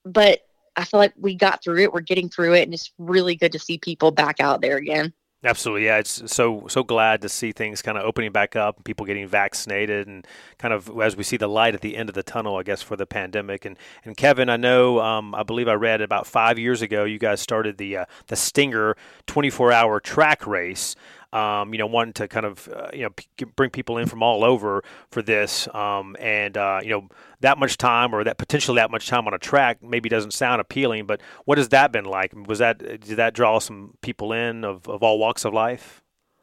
but I feel like we got through it. We're getting through it, and it's really good to see people back out there again. Absolutely, yeah. It's so so glad to see things kind of opening back up, and people getting vaccinated, and kind of as we see the light at the end of the tunnel, I guess, for the pandemic. And and Kevin, I know, um, I believe I read about five years ago, you guys started the uh, the Stinger 24 hour track race. Um, you know, wanting to kind of, uh, you know, p- bring people in from all over for this. Um, and, uh, you know, that much time or that potentially that much time on a track maybe doesn't sound appealing, but what has that been like? Was that, did that draw some people in of, of all walks of life?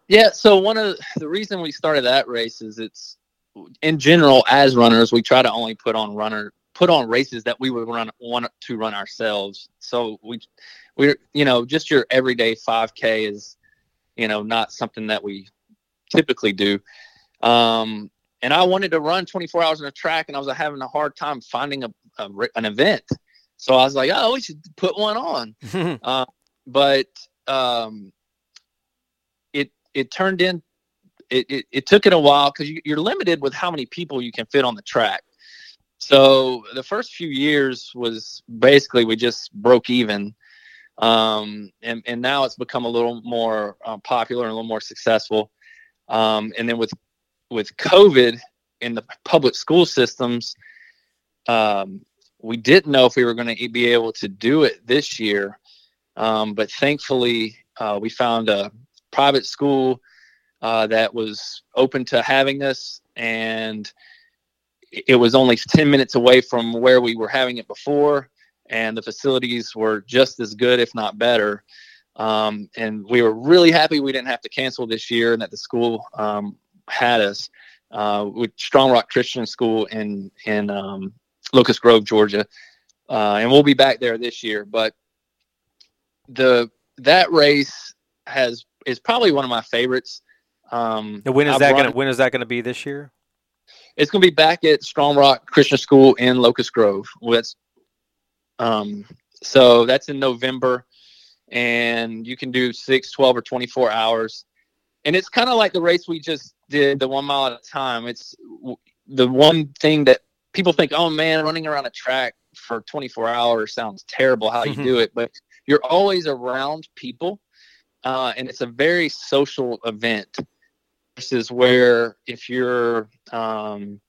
Yeah. So one of the reason we started that race is it's in general as runners, we try to only put on runner put on races that we would run want to run ourselves. So we we're you know just your everyday 5K is you know not something that we typically do. Um, and I wanted to run 24 hours on a track, and I was having a hard time finding a, a an event. So I was like, oh, we should put one on. uh, but um, it it turned in. It, it, it took it a while because you, you're limited with how many people you can fit on the track. So the first few years was basically we just broke even, um, and and now it's become a little more uh, popular and a little more successful. Um, and then with with COVID in the public school systems, um, we didn't know if we were going to be able to do it this year, um, but thankfully uh, we found a private school uh, that was open to having this and it was only 10 minutes away from where we were having it before, and the facilities were just as good, if not better. Um, and we were really happy we didn't have to cancel this year and that the school um, had us uh, with Strong Rock Christian School in in um, Locust Grove, Georgia, uh, and we'll be back there this year. But the that race has is probably one of my favorites. Um, when is I've that going to when is that going to be this year? it's going to be back at Strong Rock Christian School in Locust Grove. That's um, so that's in November, and you can do six, 12, or 24 hours. And it's kind of like the race we just did, the one mile at a time. It's the one thing that people think, oh man, running around a track for 24 hours sounds terrible how you mm-hmm. do it, but you're always around people, uh, and it's a very social event versus where if you're um,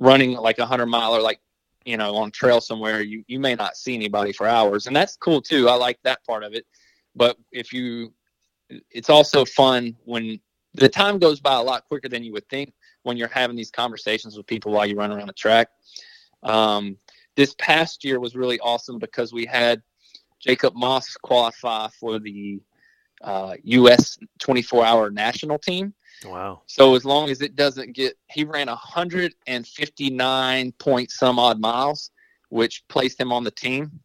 running like a hundred mile or like you know on trail somewhere you you may not see anybody for hours. And that's cool too. I like that part of it. But if you it's also fun when the time goes by a lot quicker than you would think when you're having these conversations with people while you run around the track. Um, this past year was really awesome because we had jacob moss qualify for the uh, us 24 hour national team Wow. So as long as it doesn't get, he ran 159 point some odd miles, which placed him on the team.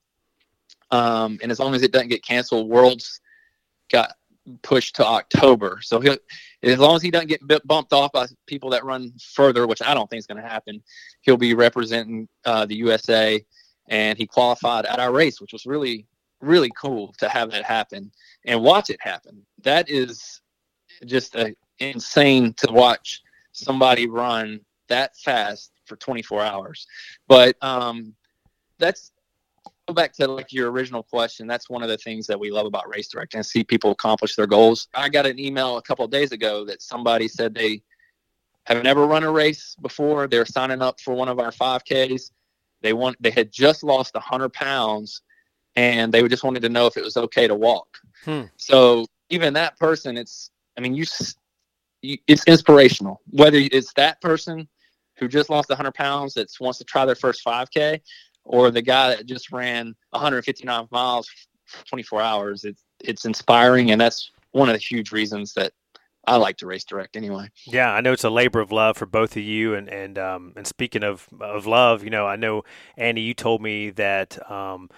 Um, and as long as it doesn't get canceled, Worlds got pushed to October. So he, as long as he doesn't get bumped off by people that run further, which I don't think is going to happen, he'll be representing uh, the USA. And he qualified at our race, which was really, really cool to have that happen and watch it happen. That is just a, insane to watch somebody run that fast for 24 hours. But um, that's go back to like your original question. That's one of the things that we love about race directing and see people accomplish their goals. I got an email a couple of days ago that somebody said they have never run a race before. They're signing up for one of our 5Ks. They want they had just lost 100 pounds and they just wanted to know if it was okay to walk. Hmm. So even that person, it's I mean you it's inspirational. Whether it's that person who just lost 100 pounds that wants to try their first 5K, or the guy that just ran 159 miles for 24 hours, it's it's inspiring, and that's one of the huge reasons that I like to race direct anyway. Yeah, I know it's a labor of love for both of you, and and um, and speaking of of love, you know, I know Annie, you told me that. Um,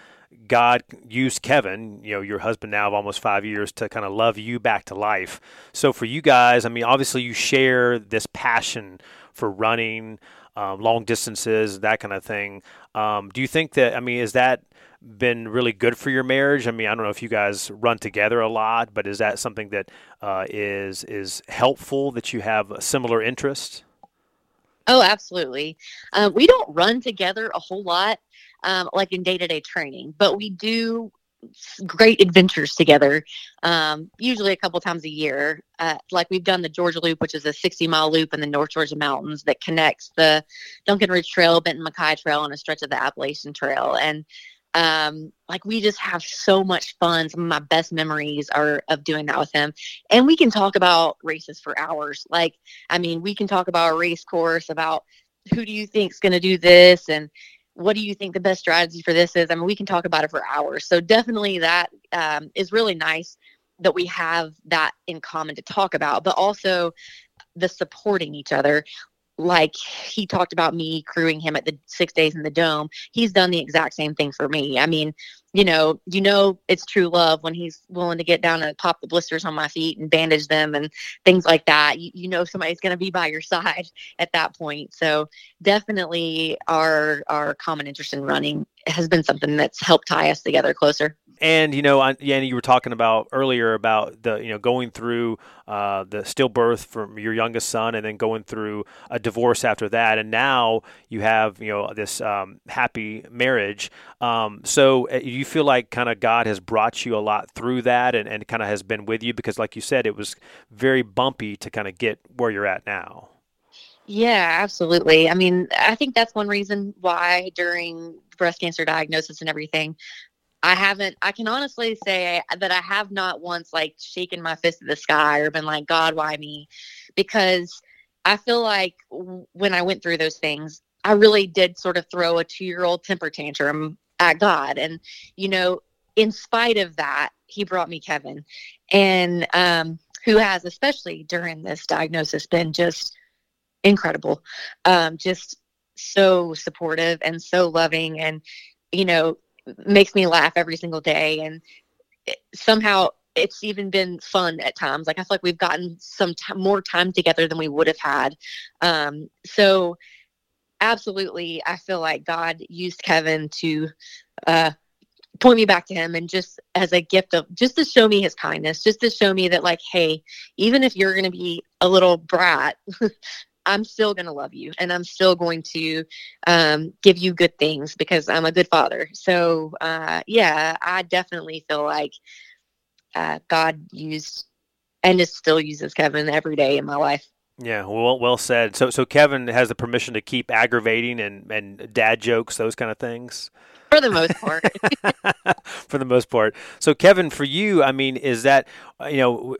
God used Kevin, you know, your husband now of almost five years, to kind of love you back to life. So for you guys, I mean, obviously you share this passion for running, um, long distances, that kind of thing. Um, do you think that? I mean, is that been really good for your marriage? I mean, I don't know if you guys run together a lot, but is that something that uh, is is helpful that you have a similar interest? Oh, absolutely. Um, we don't run together a whole lot, um, like in day to day training, but we do great adventures together, um, usually a couple times a year. Uh, like we've done the Georgia Loop, which is a 60 mile loop in the North Georgia mountains that connects the Duncan Ridge Trail, Benton MacKaye Trail, and a stretch of the Appalachian Trail. And Um, like we just have so much fun. Some of my best memories are of doing that with him. And we can talk about races for hours. Like, I mean, we can talk about a race course, about who do you think is going to do this and what do you think the best strategy for this is? I mean, we can talk about it for hours. So definitely that um, is really nice that we have that in common to talk about, but also the supporting each other like he talked about me crewing him at the six days in the dome he's done the exact same thing for me. I mean you know you know it's true love when he's willing to get down and pop the blisters on my feet and bandage them and things like that. You, you know somebody's going to be by your side at that point. So definitely our our common interest in running has been something that's helped tie us together closer and you know, Annie, you were talking about earlier about the you know going through uh, the stillbirth from your youngest son, and then going through a divorce after that, and now you have you know this um, happy marriage. Um, so uh, you feel like kind of God has brought you a lot through that, and, and kind of has been with you because, like you said, it was very bumpy to kind of get where you're at now. Yeah, absolutely. I mean, I think that's one reason why during breast cancer diagnosis and everything, I haven't, I can honestly say that I have not once like shaken my fist at the sky or been like, God, why me? Because I feel like when I went through those things, I really did sort of throw a two year old temper tantrum at God. And, you know, in spite of that, he brought me Kevin. And, um, who has, especially during this diagnosis, been just incredible. Um, just so supportive and so loving. And, you know, makes me laugh every single day. And it, somehow it's even been fun at times. Like i feel like we've gotten some t- more time together than we would have had. Um, so absolutely i feel like god used kevin to uh, point me back to him and just as a gift of just to show me his kindness just to show me that like hey even if you're going to be a little brat I'm still going to love you and I'm still going to um, give you good things because I'm a good father. So, uh, yeah, I definitely feel like uh, God used and just still uses Kevin every day in my life. Yeah, well, well said. So, so Kevin has the permission to keep aggravating and, and dad jokes, those kind of things for the most part. for the most part. So, Kevin, for you, I mean, is that uh, you know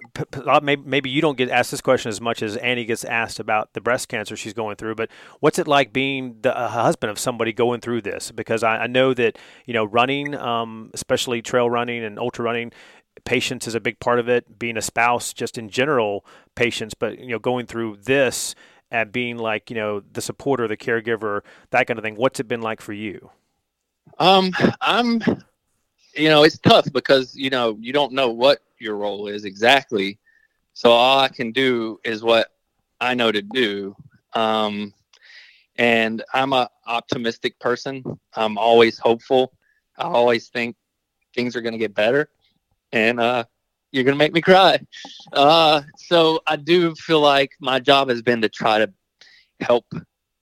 uh, maybe, maybe you don't get asked this question as much as Annie gets asked about the breast cancer she's going through, but what's it like being the husband of somebody going through this? Because I, I know that you know running, um, especially trail running and ultra running, patience is a big part of it. Being a spouse, just in general, patience, but you know, going through this and being like you know the supporter, the caregiver, that kind of thing. What's it been like for you? Um, I'm, you know, it's tough because you know you don't know what your role is exactly. So all I can do is what I know to do. Um, and I'm a optimistic person. I'm always hopeful. I always think things are going to get better, and uh, you're going to make me cry. Uh, so I do feel like my job has been to try to help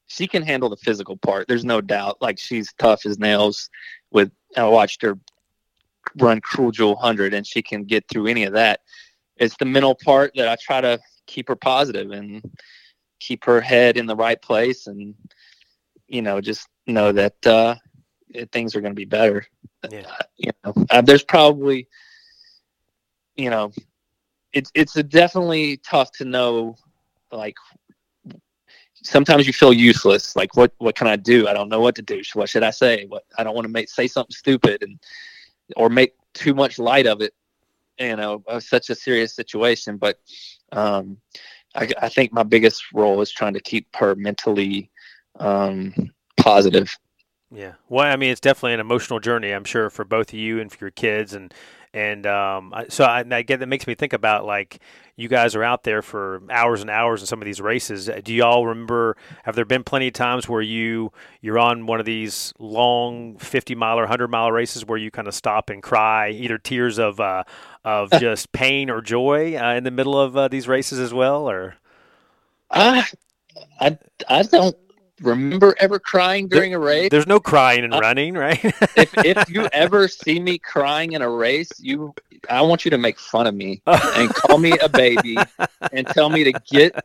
she can handle the physical part. There's no doubt. Like she's tough as nails. With I watched her run Cruel Jewel hundred, and she can get through any of that. It's the mental part that I try to keep her positive and keep her head in the right place, and you know, just know that uh, things are going to be better. Yeah. Uh, you know, uh, there's probably, you know, it's it's definitely tough to know like sometimes you feel useless. Like, what what can I do? I don't know what to do. What should I say? What I don't want to make say something stupid and or make too much light of it. You know, of such a serious situation. But um, I, I think my biggest role is trying to keep her mentally um, positive. Yeah. Well, I mean, it's definitely an emotional journey, I'm sure, for both of you and for your kids. And and um, so I, I get that makes me think about like you guys are out there for hours and hours in some of these races. Do y'all remember? Have there been plenty of times where you you're on one of these long 50 mile or 100 mile races where you kind of stop and cry, either tears of uh, of just pain or joy uh, in the middle of uh, these races as well, or? I I I don't remember ever crying during there, a race. There's no crying and uh, running, right? if if you ever see me crying in a race, you I want you to make fun of me and call me a baby and tell me to get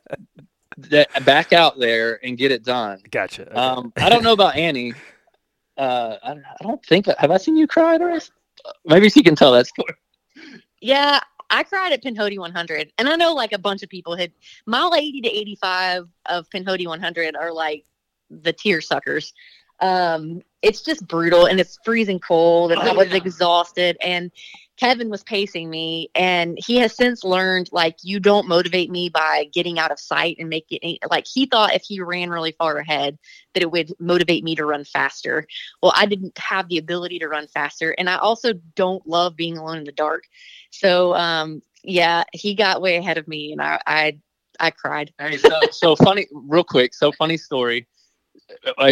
that back out there and get it done. Gotcha. Okay. Um, I don't know about Annie. uh, I, I don't think have I seen you cry at a race? Maybe she can tell that story. Yeah, I cried at Pinhoti 100, and I know like a bunch of people had mile 80 to 85 of Pinhoti 100 are like the tear suckers. Um, it's just brutal and it's freezing cold, and oh, I was yeah. exhausted. And Kevin was pacing me, and he has since learned like you don't motivate me by getting out of sight and make it like he thought if he ran really far ahead that it would motivate me to run faster. Well, I didn't have the ability to run faster, and I also don't love being alone in the dark. So, um, yeah, he got way ahead of me, and I I, I cried. Hey, so, so funny, real quick. So funny story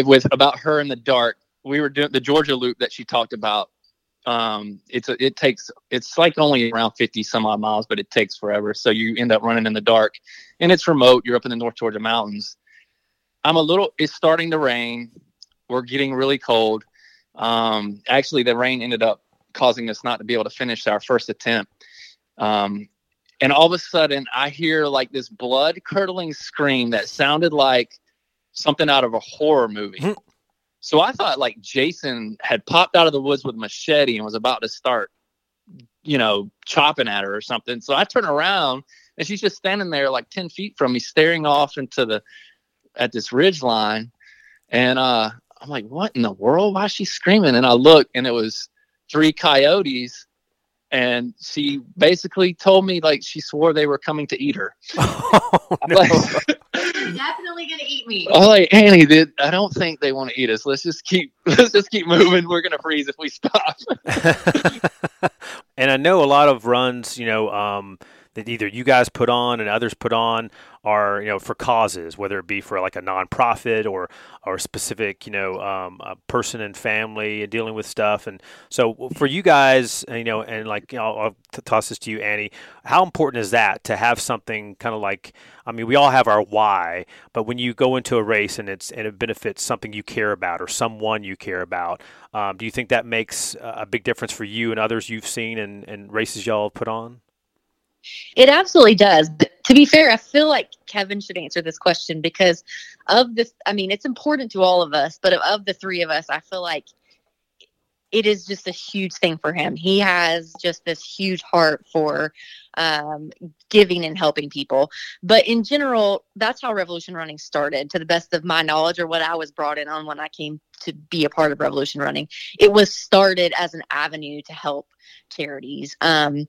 with about her in the dark. We were doing the Georgia loop that she talked about um, it's a, it takes it's like only around 50 some odd miles but it takes forever. So you end up running in the dark and it's remote. You're up in the north georgia mountains. I'm a little it's starting to rain. We're getting really cold. Um, actually the rain ended up causing us not to be able to finish our first attempt. Um, and all of a sudden i hear like this blood curdling scream that sounded like something out of a horror movie hmm. So I thought like Jason had popped out of the woods with a machete and was about to start, you know, chopping at her or something. So I turn around and she's just standing there like 10 feet from me, staring off into the, at this ridge line. And uh, I'm like, what in the world? Why is she screaming? And I look and it was three coyotes. And she basically told me like she swore they were coming to eat her. Oh, no. like, definitely gonna eat me. Oh, like Annie, did I don't think they want to eat us. Let's just keep let's just keep moving. We're gonna freeze if we stop. and I know a lot of runs, you know, um, that either you guys put on and others put on are you know for causes, whether it be for like a nonprofit or or specific you know um, a person and family dealing with stuff. And so for you guys, you know, and like you know, I'll toss this to you, Annie. How important is that to have something kind of like? I mean, we all have our why, but when you go into a race and it's and it benefits something you care about or someone you care about, um, do you think that makes a big difference for you and others you've seen and, and races y'all put on? It absolutely does. But to be fair, I feel like Kevin should answer this question because of this. I mean, it's important to all of us, but of the three of us, I feel like it is just a huge thing for him. He has just this huge heart for um, giving and helping people. But in general, that's how Revolution Running started, to the best of my knowledge, or what I was brought in on when I came to be a part of Revolution Running. It was started as an avenue to help charities. Um,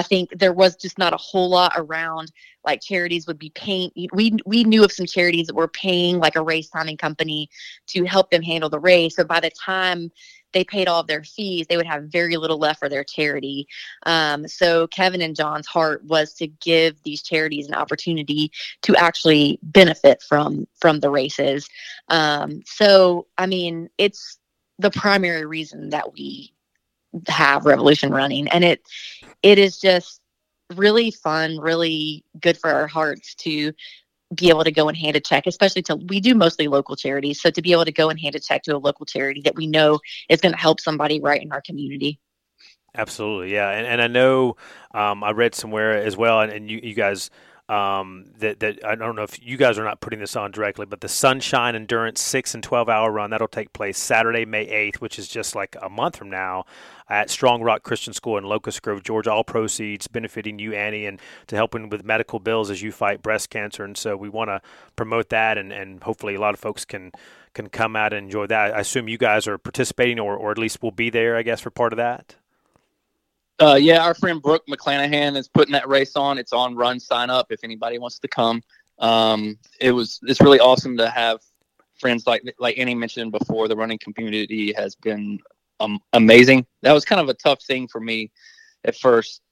I think there was just not a whole lot around like charities would be paying we we knew of some charities that were paying like a race timing company to help them handle the race so by the time they paid all of their fees they would have very little left for their charity. Um, so kevin and john's heart was to give these charities an opportunity to actually benefit from from the races um, so i mean it's the primary reason that we have revolution running. And it it is just really fun really good for our hearts to be able to go and hand a check especially to we do mostly local charities. So to be able to go and hand a check to a local charity that we know is going to help somebody right in our community. Absolutely. Yeah. And, and i know um, i read somewhere as well and, and you, you guys um, that that I don't know if you guys are not putting this on directly, but the Sunshine Endurance six and twelve hour run that'll take place Saturday, May eighth, which is just like a month from now, at Strong Rock Christian School in Locust Grove, Georgia. All proceeds benefiting you, Annie, and to helping with medical bills as you fight breast cancer. And so we want to promote that, and, and hopefully a lot of folks can can come out and enjoy that. I assume you guys are participating, or or at least will be there, I guess, for part of that. Uh, yeah, our friend Brooke McClanahan is putting that race on. It's on Run Sign Up if anybody wants to come. Um, it was it's really awesome to have friends like like Annie mentioned before. The running community has been um, amazing. That was kind of a tough thing for me at first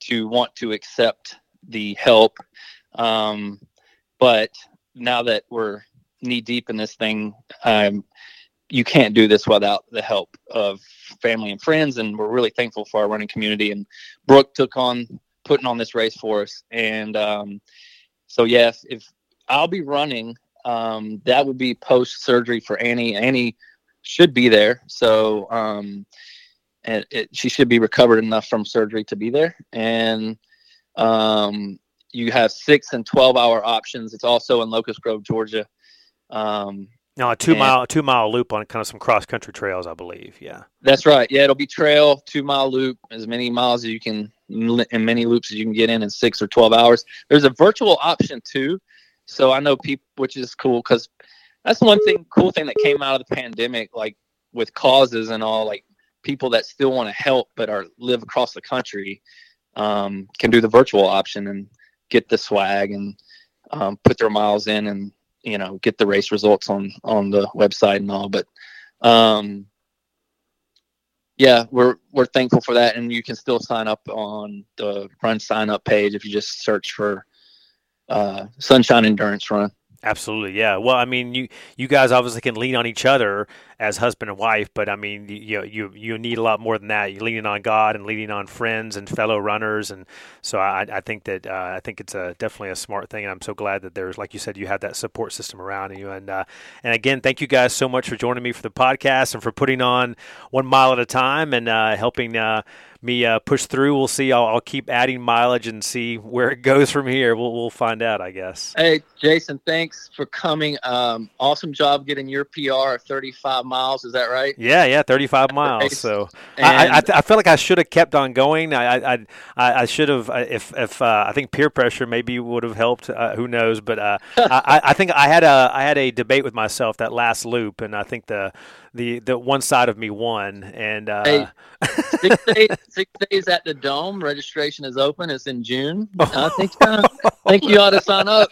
to want to accept the help, um, but now that we're knee deep in this thing, um, you can't do this without the help of family and friends. And we're really thankful for our running community. And Brooke took on putting on this race for us. And um, so, yes, if I'll be running, um, that would be post surgery for Annie. Annie should be there. So, um, and it, she should be recovered enough from surgery to be there. And um, you have six and 12 hour options. It's also in Locust Grove, Georgia. Um, No, a two and, mile two mile loop on kind of some cross country trails, I believe. Yeah, that's right. Yeah, it'll be trail two mile loop, as many miles as you can, and many loops as you can get in in six or twelve hours. There's a virtual option too, so I know people, which is cool because that's one thing, cool thing that came out of the pandemic, like with causes and all, like people that still want to help but are live across the country um, can do the virtual option and get the swag and um, put their miles in and you know get the race results on on the website and all but um yeah we're we're thankful for that and you can still sign up on the run sign up page if you just search for uh sunshine endurance run Absolutely, yeah. Well, I mean, you you guys obviously can lean on each other as husband and wife, but I mean, you you you need a lot more than that. You're leaning on God and leaning on friends and fellow runners, and so I, I think that uh, I think it's a definitely a smart thing, and I'm so glad that there's like you said, you have that support system around you, and uh, and again, thank you guys so much for joining me for the podcast and for putting on one mile at a time and uh, helping uh, me uh, push through. We'll see. I'll, I'll, keep adding mileage and see where it goes from here. We'll, we'll find out, I guess. Hey, Jason, thanks for coming. Um, awesome job getting your PR of 35 miles. Is that right? Yeah, yeah, 35 miles. So I, I, I, feel like I should have kept on going. I, I, I, should have, uh, if, if uh, I think peer pressure maybe would have helped. Uh, who knows? But uh, I, I think I had a, I had a debate with myself that last loop, and I think the, the the one side of me won. And uh, hey, six, days, six days at the dome. Registration is open. It's in June. I think uh, I think you ought to sign up.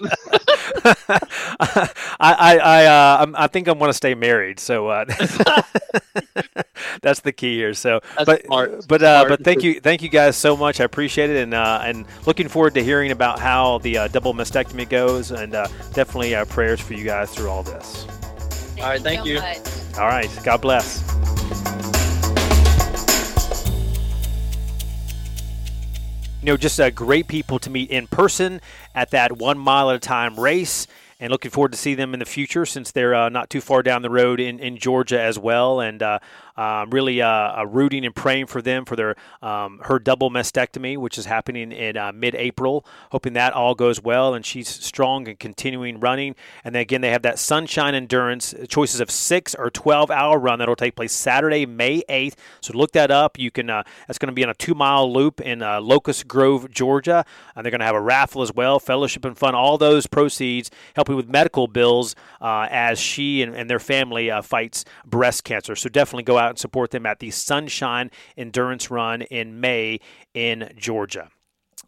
I I I, uh, I think I'm going to stay married. So uh, that's the key here. So, that's but smart. but uh, but thank you thank you guys so much. I appreciate it, and uh, and looking forward to hearing about how the uh, double mastectomy goes, and uh, definitely uh, prayers for you guys through all this. All right, thank you. All right, God bless. You know, just uh, great people to meet in person at that one mile at a time race and looking forward to see them in the future since they're uh, not too far down the road in, in Georgia as well. And uh, um, really uh, rooting and praying for them for their um, her double mastectomy, which is happening in uh, mid-April. Hoping that all goes well and she's strong and continuing running. And then again, they have that Sunshine Endurance choices of six or 12-hour run that'll take place Saturday, May 8th. So look that up. You can. Uh, that's going to be on a two-mile loop in uh, Locust Grove, Georgia, and they're going to have a raffle as well, fellowship and fun. All those proceeds helping with medical bills uh, as she and, and their family fights breast cancer. So definitely go out out and support them at the Sunshine Endurance Run in May in Georgia.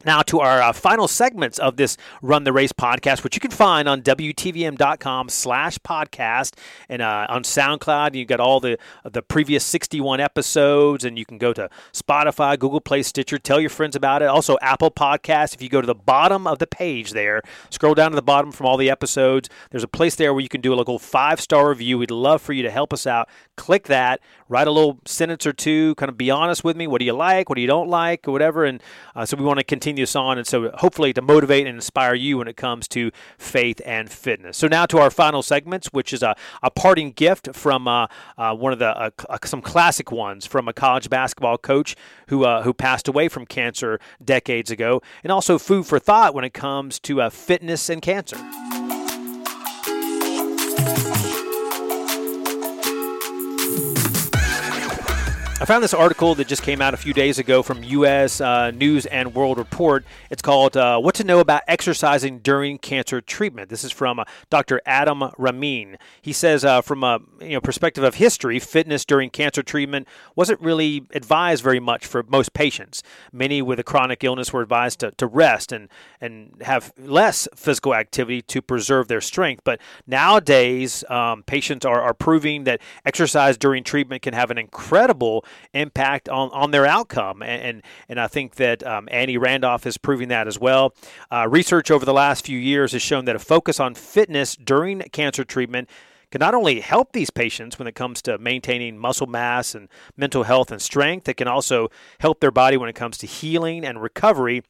Now, to our uh, final segments of this Run the Race podcast, which you can find on WTVM.com slash podcast and uh, on SoundCloud. You've got all the the previous 61 episodes, and you can go to Spotify, Google Play, Stitcher. Tell your friends about it. Also, Apple Podcasts. If you go to the bottom of the page there, scroll down to the bottom from all the episodes, there's a place there where you can do a little five star review. We'd love for you to help us out. Click that, write a little sentence or two, kind of be honest with me. What do you like? What do you don't like? Or whatever. And uh, so we want to continue this on, and so hopefully to motivate and inspire you when it comes to faith and fitness. So now to our final segments, which is a, a parting gift from uh, uh, one of the uh, uh, some classic ones from a college basketball coach who uh, who passed away from cancer decades ago, and also food for thought when it comes to fitness and cancer. I found this article that just came out a few days ago from U.S. Uh, News and World Report. It's called uh, "What to Know About Exercising During Cancer Treatment." This is from uh, Dr. Adam Ramin. He says, uh, from a you know perspective of history, fitness during cancer treatment wasn't really advised very much for most patients. Many with a chronic illness were advised to, to rest and and have less physical activity to preserve their strength. But nowadays, um, patients are, are proving that exercise during treatment can have an incredible impact on, on their outcome. And, and, and I think that um, Annie Randolph is proving that as well. Uh, research over the last few years has shown that a focus on fitness during cancer treatment can not only help these patients when it comes to maintaining muscle mass and mental health and strength, it can also help their body when it comes to healing and recovery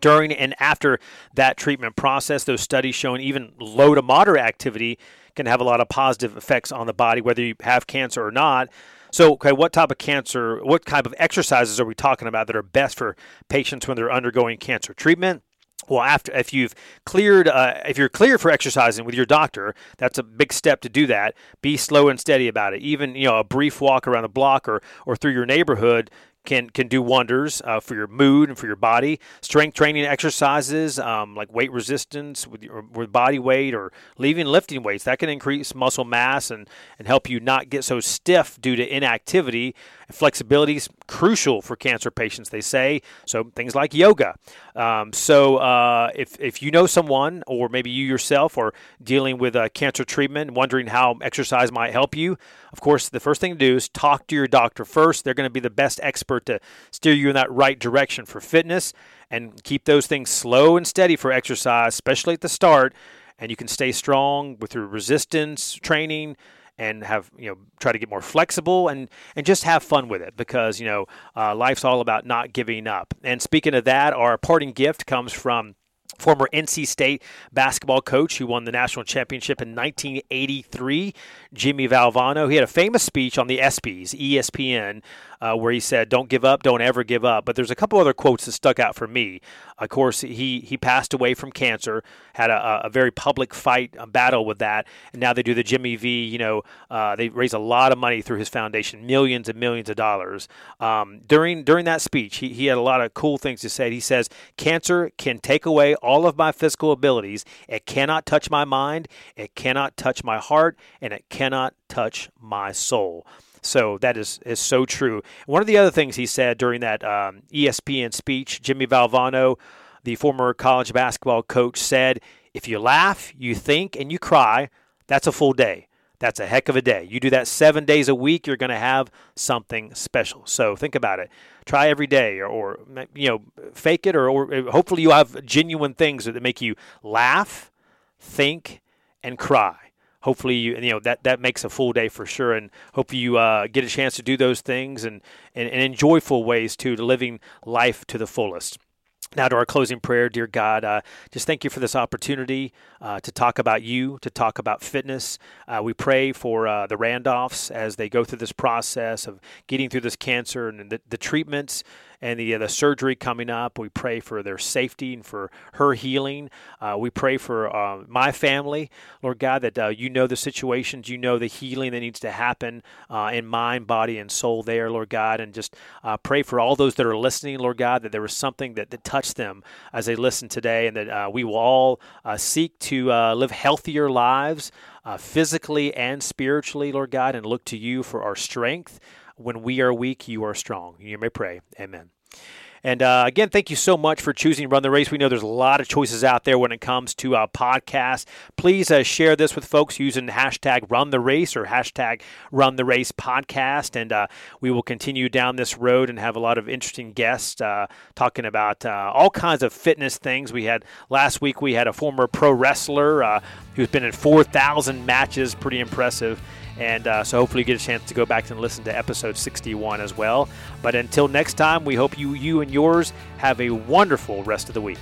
during and after that treatment process. Those studies showing even low to moderate activity can have a lot of positive effects on the body, whether you have cancer or not. So, okay, what type of cancer, what type of exercises are we talking about that are best for patients when they're undergoing cancer treatment? well after if you've cleared uh, if you're cleared for exercising with your doctor that's a big step to do that be slow and steady about it even you know a brief walk around the block or or through your neighborhood can can do wonders uh, for your mood and for your body. Strength training exercises um, like weight resistance with your with body weight or leaving lifting weights that can increase muscle mass and and help you not get so stiff due to inactivity. Flexibility is crucial for cancer patients, they say. So things like yoga. Um, so uh, if if you know someone or maybe you yourself are dealing with a cancer treatment, wondering how exercise might help you, of course the first thing to do is talk to your doctor first. They're going to be the best expert to steer you in that right direction for fitness and keep those things slow and steady for exercise, especially at the start. And you can stay strong with your resistance training and have you know try to get more flexible and and just have fun with it because you know uh, life's all about not giving up. And speaking of that, our parting gift comes from former NC State basketball coach who won the national championship in 1983, Jimmy Valvano. He had a famous speech on the ESPYs, ESPN, uh, where he said, "Don't give up, don't ever give up." But there's a couple other quotes that stuck out for me. Of course, he he passed away from cancer, had a, a very public fight, a battle with that, and now they do the Jimmy V. You know, uh, they raise a lot of money through his foundation, millions and millions of dollars. Um, during during that speech, he, he had a lot of cool things to say. He says, "Cancer can take away all of my physical abilities. It cannot touch my mind. It cannot touch my heart, and it cannot touch my soul." So that is, is so true. One of the other things he said during that um, ESPN speech, Jimmy Valvano, the former college basketball coach, said, If you laugh, you think, and you cry, that's a full day. That's a heck of a day. You do that seven days a week, you're going to have something special. So think about it. Try every day, or, or you know, fake it, or, or hopefully you have genuine things that make you laugh, think, and cry hopefully you you know that that makes a full day for sure and hope you uh, get a chance to do those things and, and, and in joyful ways too to living life to the fullest. Now to our closing prayer dear god uh, just thank you for this opportunity uh, to talk about you to talk about fitness. Uh, we pray for uh, the randolphs as they go through this process of getting through this cancer and the, the treatments and the, uh, the surgery coming up. We pray for their safety and for her healing. Uh, we pray for uh, my family, Lord God, that uh, you know the situations, you know the healing that needs to happen uh, in mind, body, and soul there, Lord God. And just uh, pray for all those that are listening, Lord God, that there was something that, that touched them as they listened today, and that we will all seek to live healthier lives. physically and spiritually, Lord God, and look to you for our strength. When we are weak, you are strong. You may pray. Amen. And uh, again, thank you so much for choosing Run the Race. We know there's a lot of choices out there when it comes to uh, podcasts. Please uh, share this with folks using hashtag Run the Race or hashtag Run the Race podcast. And uh, we will continue down this road and have a lot of interesting guests uh, talking about uh, all kinds of fitness things. We had last week, we had a former pro wrestler who's been in 4,000 matches, pretty impressive. And uh, so hopefully you get a chance to go back and listen to episode 61 as well. But until next time, we hope you, you and yours have a wonderful rest of the week.